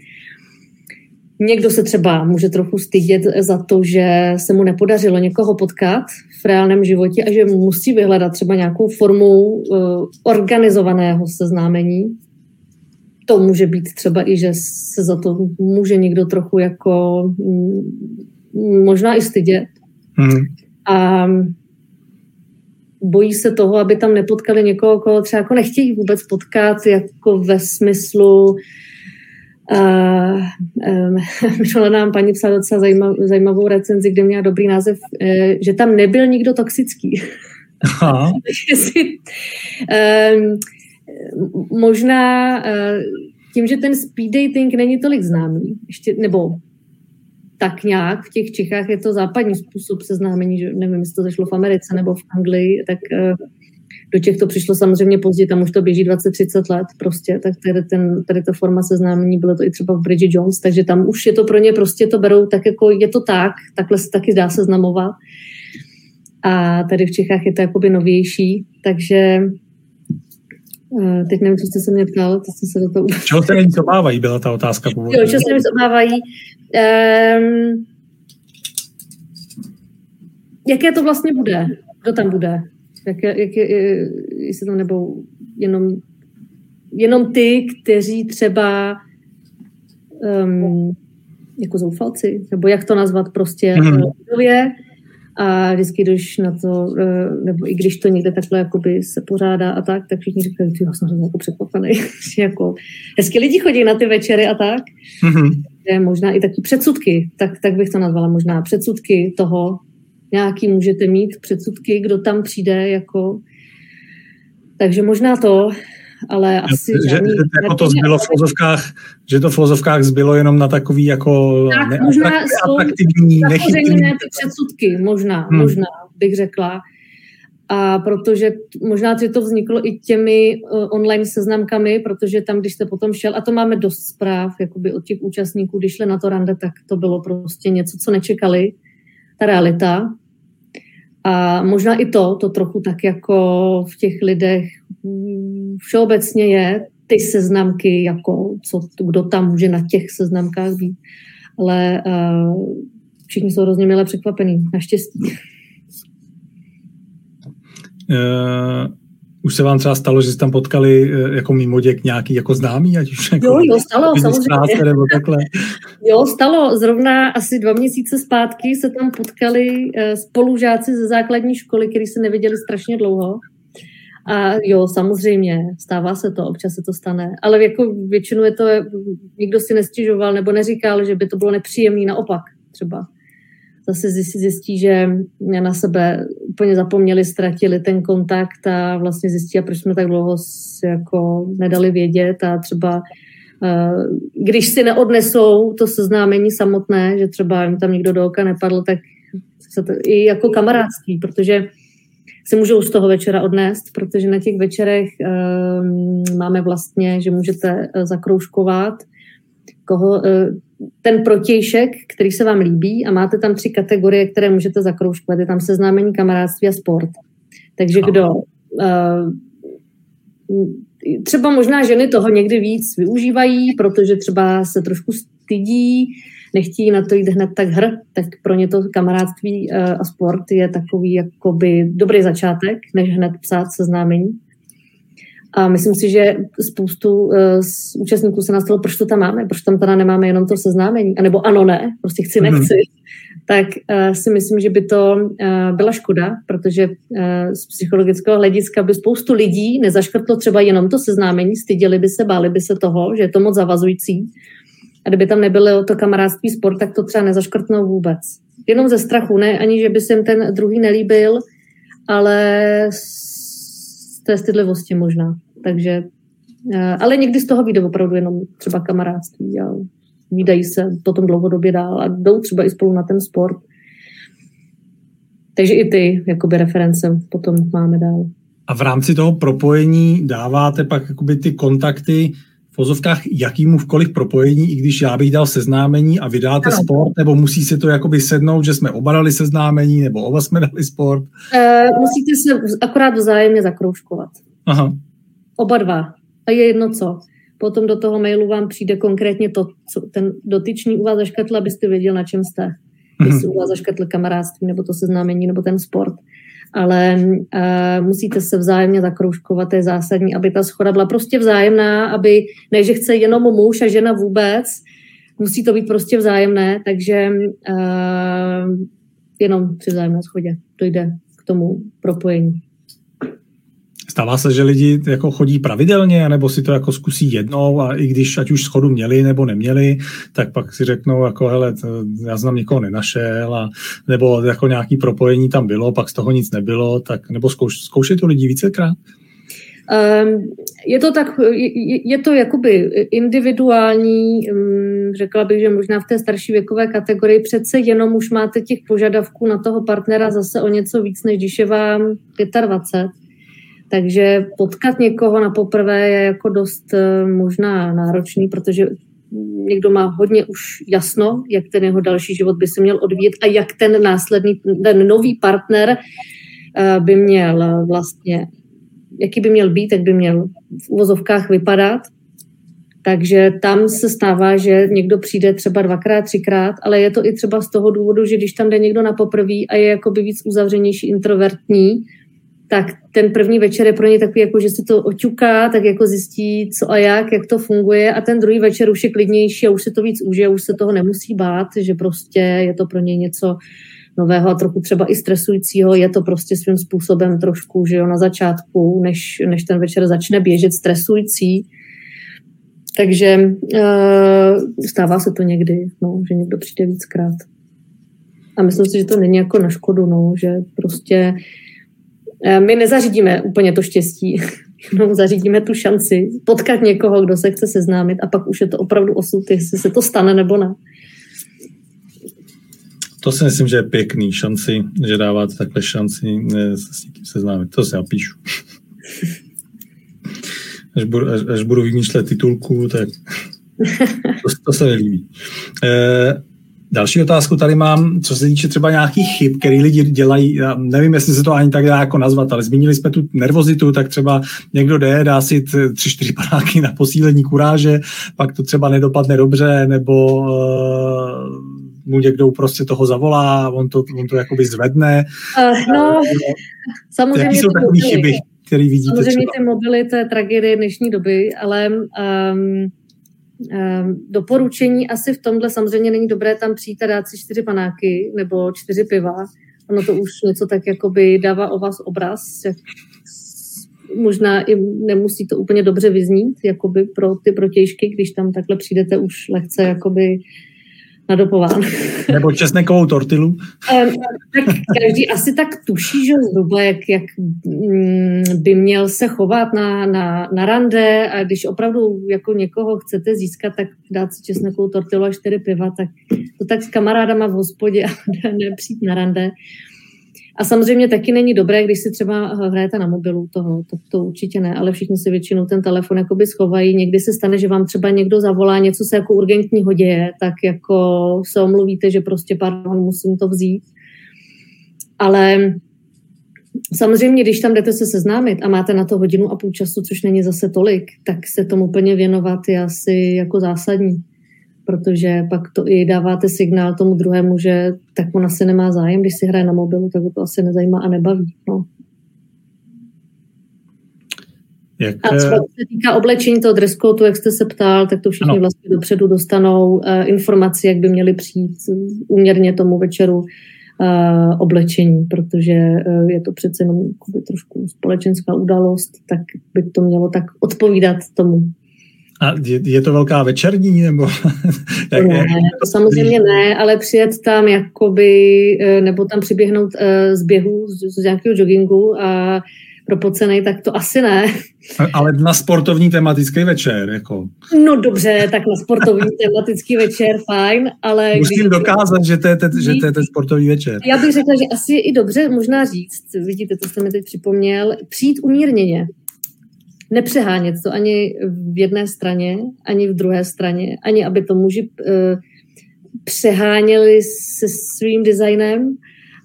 Někdo se třeba může trochu stydět za to, že se mu nepodařilo někoho potkat v reálném životě a že musí vyhledat třeba nějakou formu uh, organizovaného seznámení. To může být třeba i, že se za to může někdo trochu jako mm, možná i stydět. Hmm. A bojí se toho, aby tam nepotkali někoho, koho třeba jako nechtějí vůbec potkat, jako ve smyslu, Uh, um, nám paní psala docela zajímav, zajímavou recenzi, kde měla dobrý název, uh, že tam nebyl nikdo toxický. Aha. um, možná uh, tím, že ten speed dating není tolik známý, ještě, nebo tak nějak v těch Čechách je to západní způsob seznámení, že nevím, jestli to zašlo v Americe nebo v Anglii, tak uh, Do těch to přišlo samozřejmě pozdě, tam už to běží 20-30 let prostě, tak tady, ten, tady ta forma seznámení, bylo to i třeba v Bridget Jones, takže tam už je to pro ně prostě to berou tak jako je to tak, takhle se taky dá seznamovat. A tady v Čechách je to jakoby novější, takže teď nevím, co jste se mě ptal, to jste se do toho... Čeho se nejvíc obávají, byla ta otázka původně. Jo, čeho se nejvíc obávají? Um, jaké to vlastně bude? Kdo tam bude? Jak, jak, jestli to nebou jenom, jenom ty, kteří třeba um, jako zoufalci, nebo jak to nazvat prostě mm-hmm. A vždycky, když na to, eh, nebo i když to někde takhle jakoby se pořádá a tak, tak všichni říkají, že jsem jako překvapený. jako, hezky lidi chodí na ty večery a tak. Mm-hmm. Možná i taky předsudky, tak, tak bych to nazvala možná předsudky toho, nějaký můžete mít předsudky, kdo tam přijde, jako... Takže možná to, ale asi že, žádný, že jako to zbylo v filozofkách, že to v filozofkách zbylo jenom na takový jako tak, možná atraktivní, nechytrný. ne ty předsudky, možná, hmm. možná bych řekla. A protože možná, že to vzniklo i těmi uh, online seznamkami, protože tam, když jste potom šel, a to máme dost zpráv jakoby od těch účastníků, když šli na to rande, tak to bylo prostě něco, co nečekali ta realita. A možná i to, to trochu tak jako v těch lidech všeobecně je, ty seznamky, jako co, kdo tam může na těch seznamkách být. Ale uh, všichni jsou hrozně milé překvapení, naštěstí. Uh, už se vám třeba stalo, že jste tam potkali eh, jako mimo děk nějaký jako známý, ať už jako jo, jo, stalo, samozřejmě. Nebo takhle. Jo, stalo. Zrovna asi dva měsíce zpátky se tam potkali eh, spolužáci ze základní školy, který se neviděli strašně dlouho. A jo, samozřejmě, stává se to, občas se to stane. Ale jako většinou je to, nikdo si nestěžoval nebo neříkal, že by to bylo nepříjemné, naopak třeba zase zjistí, že na sebe úplně zapomněli, ztratili ten kontakt a vlastně zjistí, a proč jsme tak dlouho jako nedali vědět. A třeba eh, když si neodnesou to seznámení samotné, že třeba jim tam někdo do oka nepadl, tak se to, i jako kamarádství, protože si můžou z toho večera odnést, protože na těch večerech um, máme vlastně, že můžete eh, zakroužkovat, koho, ten protějšek, který se vám líbí a máte tam tři kategorie, které můžete zakroužkovat. Je tam seznámení, kamarádství a sport. Takže kdo uh, třeba možná ženy toho někdy víc využívají, protože třeba se trošku stydí, nechtějí na to jít hned tak hr, tak pro ně to kamarádství uh, a sport je takový jakoby dobrý začátek, než hned psát seznámení. A myslím si, že spoustu uh, z účastníků se nastalo, proč to tam máme, proč tam teda nemáme jenom to seznámení, anebo ano, ne, prostě chci, mhm. nechci. Mm-hmm. Tak uh, si myslím, že by to uh, byla škoda, protože uh, z psychologického hlediska by spoustu lidí nezaškrtlo třeba jenom to seznámení, styděli by se, báli by se toho, že je to moc zavazující. A kdyby tam nebylo to kamarádství sport, tak to třeba nezaškrtnou vůbec. Jenom ze strachu, ne ani, že by se jim ten druhý nelíbil, ale z té stydlivosti možná. Takže, eh, ale někdy z toho vyjde opravdu jenom třeba kamarádství a výdají se potom dlouhodobě dál a jdou třeba i spolu na ten sport. Takže i ty jakoby reference potom máme dál. A v rámci toho propojení dáváte pak jakoby ty kontakty v vozovkách jakýmukoliv propojení, i když já bych dal seznámení a vydáte ano. sport, nebo musí se to jakoby sednout, že jsme oba dali seznámení, nebo oba jsme dali sport? Uh, musíte se akorát vzájemně zakroužkovat. Aha. Oba dva. A je jedno co. Potom do toho mailu vám přijde konkrétně to, co ten dotyčný u vás zaškatl, abyste věděl, na čem jste. Jestli u vás zaškatl kamarádství, nebo to seznámení, nebo ten sport. Ale uh, musíte se vzájemně zakroužkovat, to je zásadní, aby ta schoda byla prostě vzájemná, aby ne, že chce jenom muž a žena vůbec, musí to být prostě vzájemné, takže uh, jenom při vzájemné schodě dojde k tomu propojení. Stává se, že lidi jako chodí pravidelně, nebo si to jako zkusí jednou a i když ať už schodu měli nebo neměli, tak pak si řeknou jako hele, já znám někoho nenašel a, nebo jako nějaký propojení tam bylo, pak z toho nic nebylo, tak nebo zkouš, zkoušej to lidi vícekrát? Um, je to tak, je, to jakoby individuální, um, řekla bych, že možná v té starší věkové kategorii přece jenom už máte těch požadavků na toho partnera zase o něco víc, než když je vám 25 Takže potkat někoho na poprvé je jako dost eh, možná náročný, protože někdo má hodně už jasno, jak ten jeho další život by se měl odvíjet a jak ten následný, ten nový partner eh, by měl vlastně, jaký by měl být, jak by měl v uvozovkách vypadat. Takže tam se stává, že někdo přijde třeba dvakrát, třikrát, ale je to i třeba z toho důvodu, že když tam jde někdo na poprví a je jakoby víc uzavřenější, introvertní, tak ten první večer je pro něj takový, jako že se to oťuká, tak jako zjistí, co a jak, jak to funguje a ten druhý večer už je klidnější a už se to víc užije, už se toho nemusí bát, že prostě je to pro něj něco nového a trochu třeba i stresujícího, je to prostě svým způsobem trošku, že jo, na začátku, než, než ten večer začne běžet stresující. Takže uh, stává se to někdy, no, že někdo přijde víckrát. A myslím si, že to není jako na škodu, no, že prostě Eh, my nezařídíme úplně to štěstí, jenom zařídíme tu šanci potkat někoho, kdo se chce seznámit a pak už je to opravdu osud, jestli se to stane nebo ne. To si myslím, že je pěkný šanci, že dáváte takhle šanci eh, se s někým seznámit. To si já píšu. Až budu, až, až budu vymýšlet titulku, tak to, to se mi líbí. Eh, Další otázku tady mám, co se týče třeba nějakých chyb, které lidi dělají, já nevím, jestli se to ani tak dá jako nazvat, ale zmínili jsme tu nervozitu, tak třeba někdo jde, dá si tři, čtyři panáky na posílení kuráže, pak to třeba nedopadne dobře, nebo uh, mu někdo prostě toho zavolá, on to, on to jakoby zvedne. Uh, no, samozřejmě Jaký jsou takové chyby, které vidíte Samozřejmě třeba? ty mobily, to je tragédie dnešní doby, ale um, doporučení asi v tomhle samozřejmě není dobré tam přijít a dát si čtyři panáky nebo čtyři piva. Ono to už něco tak jakoby dává o vás obraz, možná i nemusí to úplně dobře vyznít, jakoby pro ty protějšky, když tam takhle přijdete už lehce jakoby nadopován. Nebo česnekovou tortilu? Um, tak každý asi tak tuší, že zhruba, jak, jak mm, by měl se chovat na, na, na rande a když opravdu jako někoho chcete získat, tak dát si česnekovou tortilu a čtyři piva, tak to tak s kamarádama v hospodě a nepřijít na rande. A samozřejmě taky není dobré, když si třeba hrajete na mobilu toho, to, to určitě ne, ale všichni si většinou ten telefon jakoby schovají. Někdy se stane, že vám třeba někdo zavolá, něco se jako urgentního děje, tak jako se omluvíte, že prostě pardon, musím to vzít. Ale Samozřejmě, když tam jdete se seznámit a máte na to hodinu a půl času, což není zase tolik, tak se tomu úplně věnovat je asi jako zásadní protože pak to i dáváte signál tomu druhému, že tak on asi nemá zájem, když si hraje na mobilu, tak ho to asi nezajímá a nebaví. No. Jak... A co se týká oblečení toho dress code, jak jste se ptal, tak to všichni ano. vlastně dopředu dostanou uh, informaci, jak by měli přijít úměrně tomu večeru uh, oblečení, protože uh, je to přece jenom trošku společenská událost, tak by to mělo tak odpovídat tomu. A je, je to velká večerní, nebo? jak, ne, to samozřejmě ne, ale přijet tam jakoby, e, nebo tam přiběhnout e, z běhu, z, z nějakého joggingu a propocený, tak to asi ne. Ale na sportovní tematický večer, jako. No dobře, tak na sportovní tematický večer, fajn, ale... Musím když... dokázat, že to, je ten, že to je ten sportovní večer. Já bych řekla, že asi i dobře možná říct, vidíte, to jste mi teď připomněl, přijít umírněně nepřehánět to ani v jedné straně, ani v druhé straně, ani aby to muži uh, přeháněli se svým designem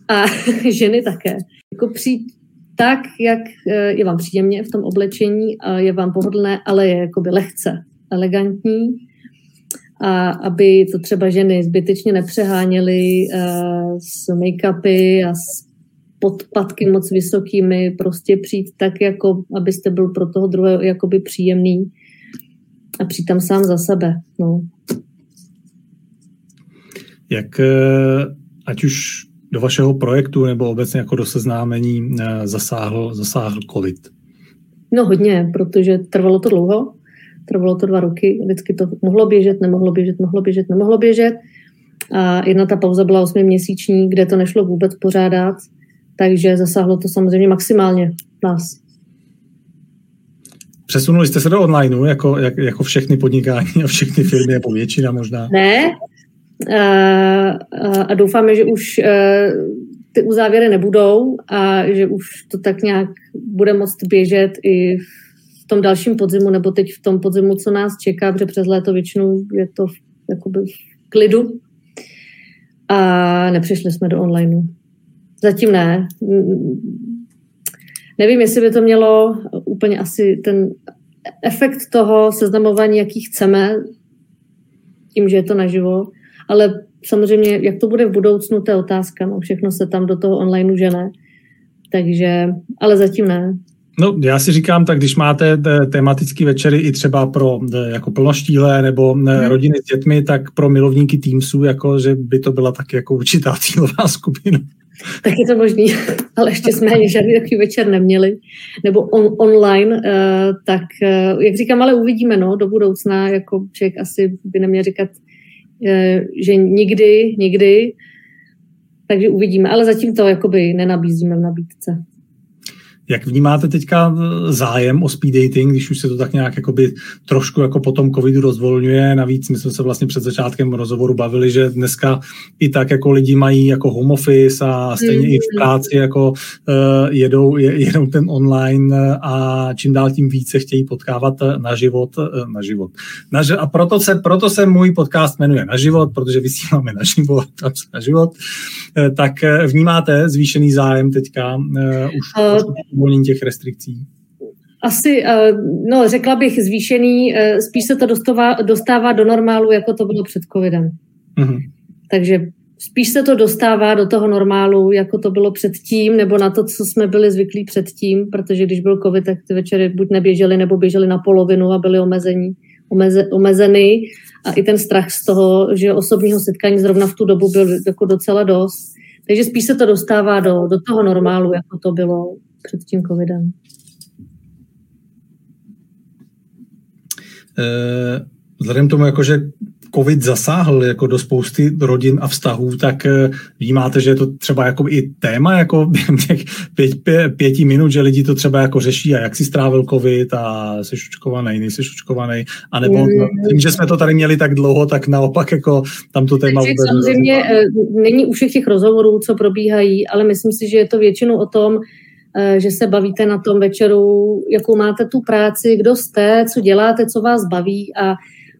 a ženy také. Jako přijít tak, jak uh, je vám příjemně v tom oblečení, a je vám pohodlné, ale je jakoby lehce elegantní a aby to třeba ženy zbytečně nepřeháněly uh, s make-upy a s podpatky moc vysokými, prostě přijít tak, jako abyste byl pro toho druhého jakoby příjemný a přijít tam sám za sebe. No. Jak eh, ať už do vašeho projektu nebo obecně jako do seznámení eh, zasáhl, zasáhl COVID? No hodně, protože trvalo to dlouho, trvalo to dva roky, vždycky to mohlo běžet, nemohlo běžet, mohlo běžet, nemohlo běžet. A jedna ta pauza byla osmiměsíční, kde to nešlo vůbec pořádat takže zasáhlo to samozřejmě maximálně nás. Přesunuli jste se do onlineu, jako, jak, jako všechny podnikání a všechny firmy, jako většina možná? Ne. A, a doufáme, že už ty uzávěry nebudou a že už to tak nějak bude moct běžet i v tom dalším podzimu, nebo teď v tom podzimu, co nás čeká, protože přes léto většinou je to v, jakoby v klidu. A nepřišli jsme do onlineu. Zatím ne. Nevím, jestli by to mělo úplně asi ten efekt toho seznamování, jaký chceme, tím, že je to naživo, ale samozřejmě, jak to bude v budoucnu, to je otázka. No, všechno se tam do toho online žene. Takže, ale zatím ne. No, já si říkám, tak když máte tematické večery i třeba pro jako plnoštíle nebo hmm. rodiny s dětmi, tak pro milovníky Teamsu, jako, že by to byla taky jako určitá cílová skupina. Tak je to možný, ale ještě jsme žádný takový večer neměli, nebo on, online, uh, tak uh, jak říkám, ale uvidíme, no, do budoucna, jako člověk asi by neměl říkat, uh, že nikdy, nikdy, takže uvidíme, ale zatím to jakoby nenabízíme v nabídce. Jak vnímáte teďka eh, zájem o speed dating, když už se to tak nějak jakoby trošku jako po tom covidu rozvolňuje? Navíc my jsme se vlastně před začátkem rozhovoru bavili, že dneska i tak jako lidi mají jako home office a stejně mm. i v mm. práci jako uh, jedou, jedou ten online eh, a čím dál tím více chtějí potkávat na život. Na život. Na, a proto se, proto se můj podcast jmenuje Na život, protože vysíláme na život, na život. Tak vnímáte zvýšený zájem teďka uh, už uh, uvolnění těch restrikcí? Asi, eh, no řekla bych zvýšený, eh, spíš se to dostává, dostává do normálu, jako to bylo před covidem. Mm-hmm. Takže spíš se to dostává do toho normálu, jako to bylo předtím, nebo na to, co jsme byli zvyklí předtím, protože když byl covid, tak ty večery buď neběžely, nebo běžely na polovinu a byly omezení, omeze, omezeny. A i ten strach z toho, že osobního setkání zrovna v tu dobu byl jako docela dost. Takže spíš se to dostává do, do toho normálu, jako to bylo před tím covidem? Eh, vzhledem tomu, jako, že covid zasáhl jako do spousty rodin a vztahů, tak eh, vnímáte, že je to třeba jako i téma jako během těch pět, pě, pěti minut, že lidi to třeba jako řeší a jak si strávil covid a jsi očkovaný, nejsi očkovaný, a nebo mm. tím, že jsme to tady měli tak dlouho, tak naopak jako tam to téma vůbec Samozřejmě eh, není u všech těch rozhovorů, co probíhají, ale myslím si, že je to většinou o tom, že se bavíte na tom večeru, jakou máte tu práci, kdo jste, co děláte, co vás baví a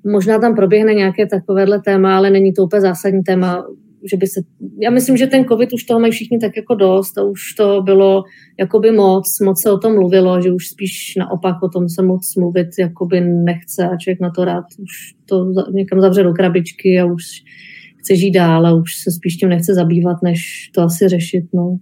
možná tam proběhne nějaké takovéhle téma, ale není to úplně zásadní téma, že by se, já myslím, že ten covid už toho mají všichni tak jako dost a už to bylo jakoby moc, moc se o tom mluvilo, že už spíš naopak o tom se moc mluvit jakoby nechce a člověk na to rád už to někam zavře do krabičky a už chce žít dál a už se spíš tím nechce zabývat, než to asi řešit, no.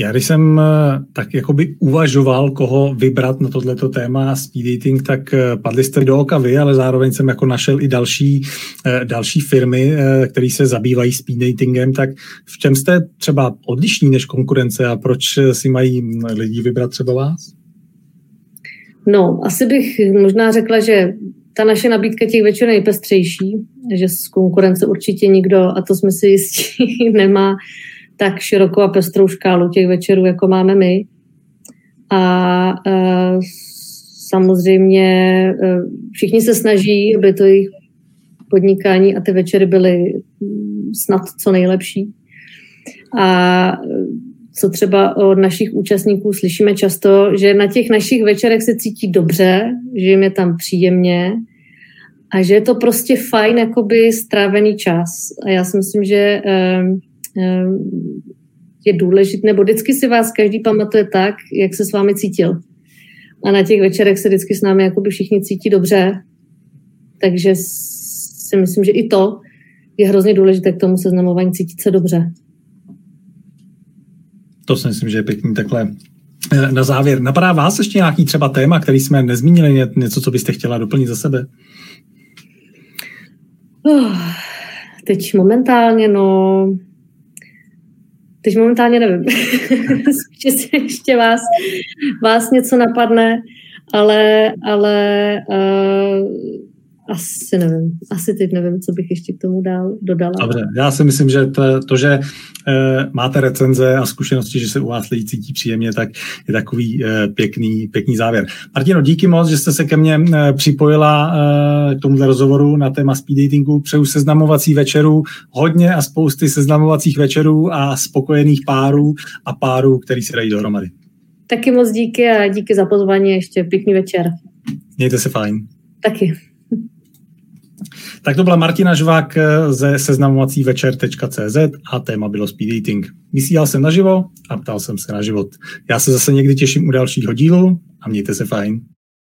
Já když jsem eh, tak jakoby uvažoval, koho vybrat na tohleto téma speed dating, tak eh, padli jste do oka vy, ale zároveň jsem jako našel i další, eh, další firmy, které se zabývají speed datingem, tak v čem jste třeba odlišní než konkurence a proč si mají hm, lidi vybrat třeba vás? No, asi bych možná řekla, že ta naše nabídka těch večer nejpestřejší, že z konkurence určitě nikdo, a to jsme si jistí, nemá tak širokou a pestrou škálu těch večerů, jako máme my. A uh, samozřejmě uh, všichni se snaží, aby to jejich podnikání a ty večery byly snad co nejlepší. A co třeba od našich účastníků slyšíme často, že na těch našich večerech se cítí dobře, že jim je tam příjemně a že je to prostě fajn jakoby strávený čas. A já si myslím, že Ehm, je důležité, nebo vždycky si vás každý pamatuje tak, jak se s vámi cítil. A na těch večerech se vždycky s námi jakoby všichni cítí dobře. Takže si myslím, že i to je hrozně důležité k tomu seznamování cítit se dobře. To si myslím, že je pěkný takhle eh, na závěr. Napadá vás ještě nějaký třeba téma, který jsme nezmínili, něco, co byste chtěla doplnit za sebe? Oh, teď momentálně, no, Teď momentálně nevím. Spíš ještě vás, vás něco napadne, ale, ale uh, asi nevím. Asi teď nevím, co bych ještě k tomu dál dodala. Dobře, já si myslím, že to, to že e, máte recenze a zkušenosti, že se u vás lidi cítí příjemně, tak je takový e, pěkný, pěkný závěr. Martino, díky moc, že jste se ke mně e, připojila e, k tomuto rozhovoru na téma speed datingu. Přeju seznamovací večerů, hodně a spousty seznamovacích večerů a spokojených párů a párů, který se dají dohromady. Taky moc díky a díky za pozvání ještě pěkný večer. Mějte se fajn. Taky. Tak to byla Martina Žvák ze seznamovací večer.cz a téma bylo speed dating. Vysílal jsem naživo a ptal jsem se na život. Já se zase někdy těším u dalšího dílu a mějte se fajn.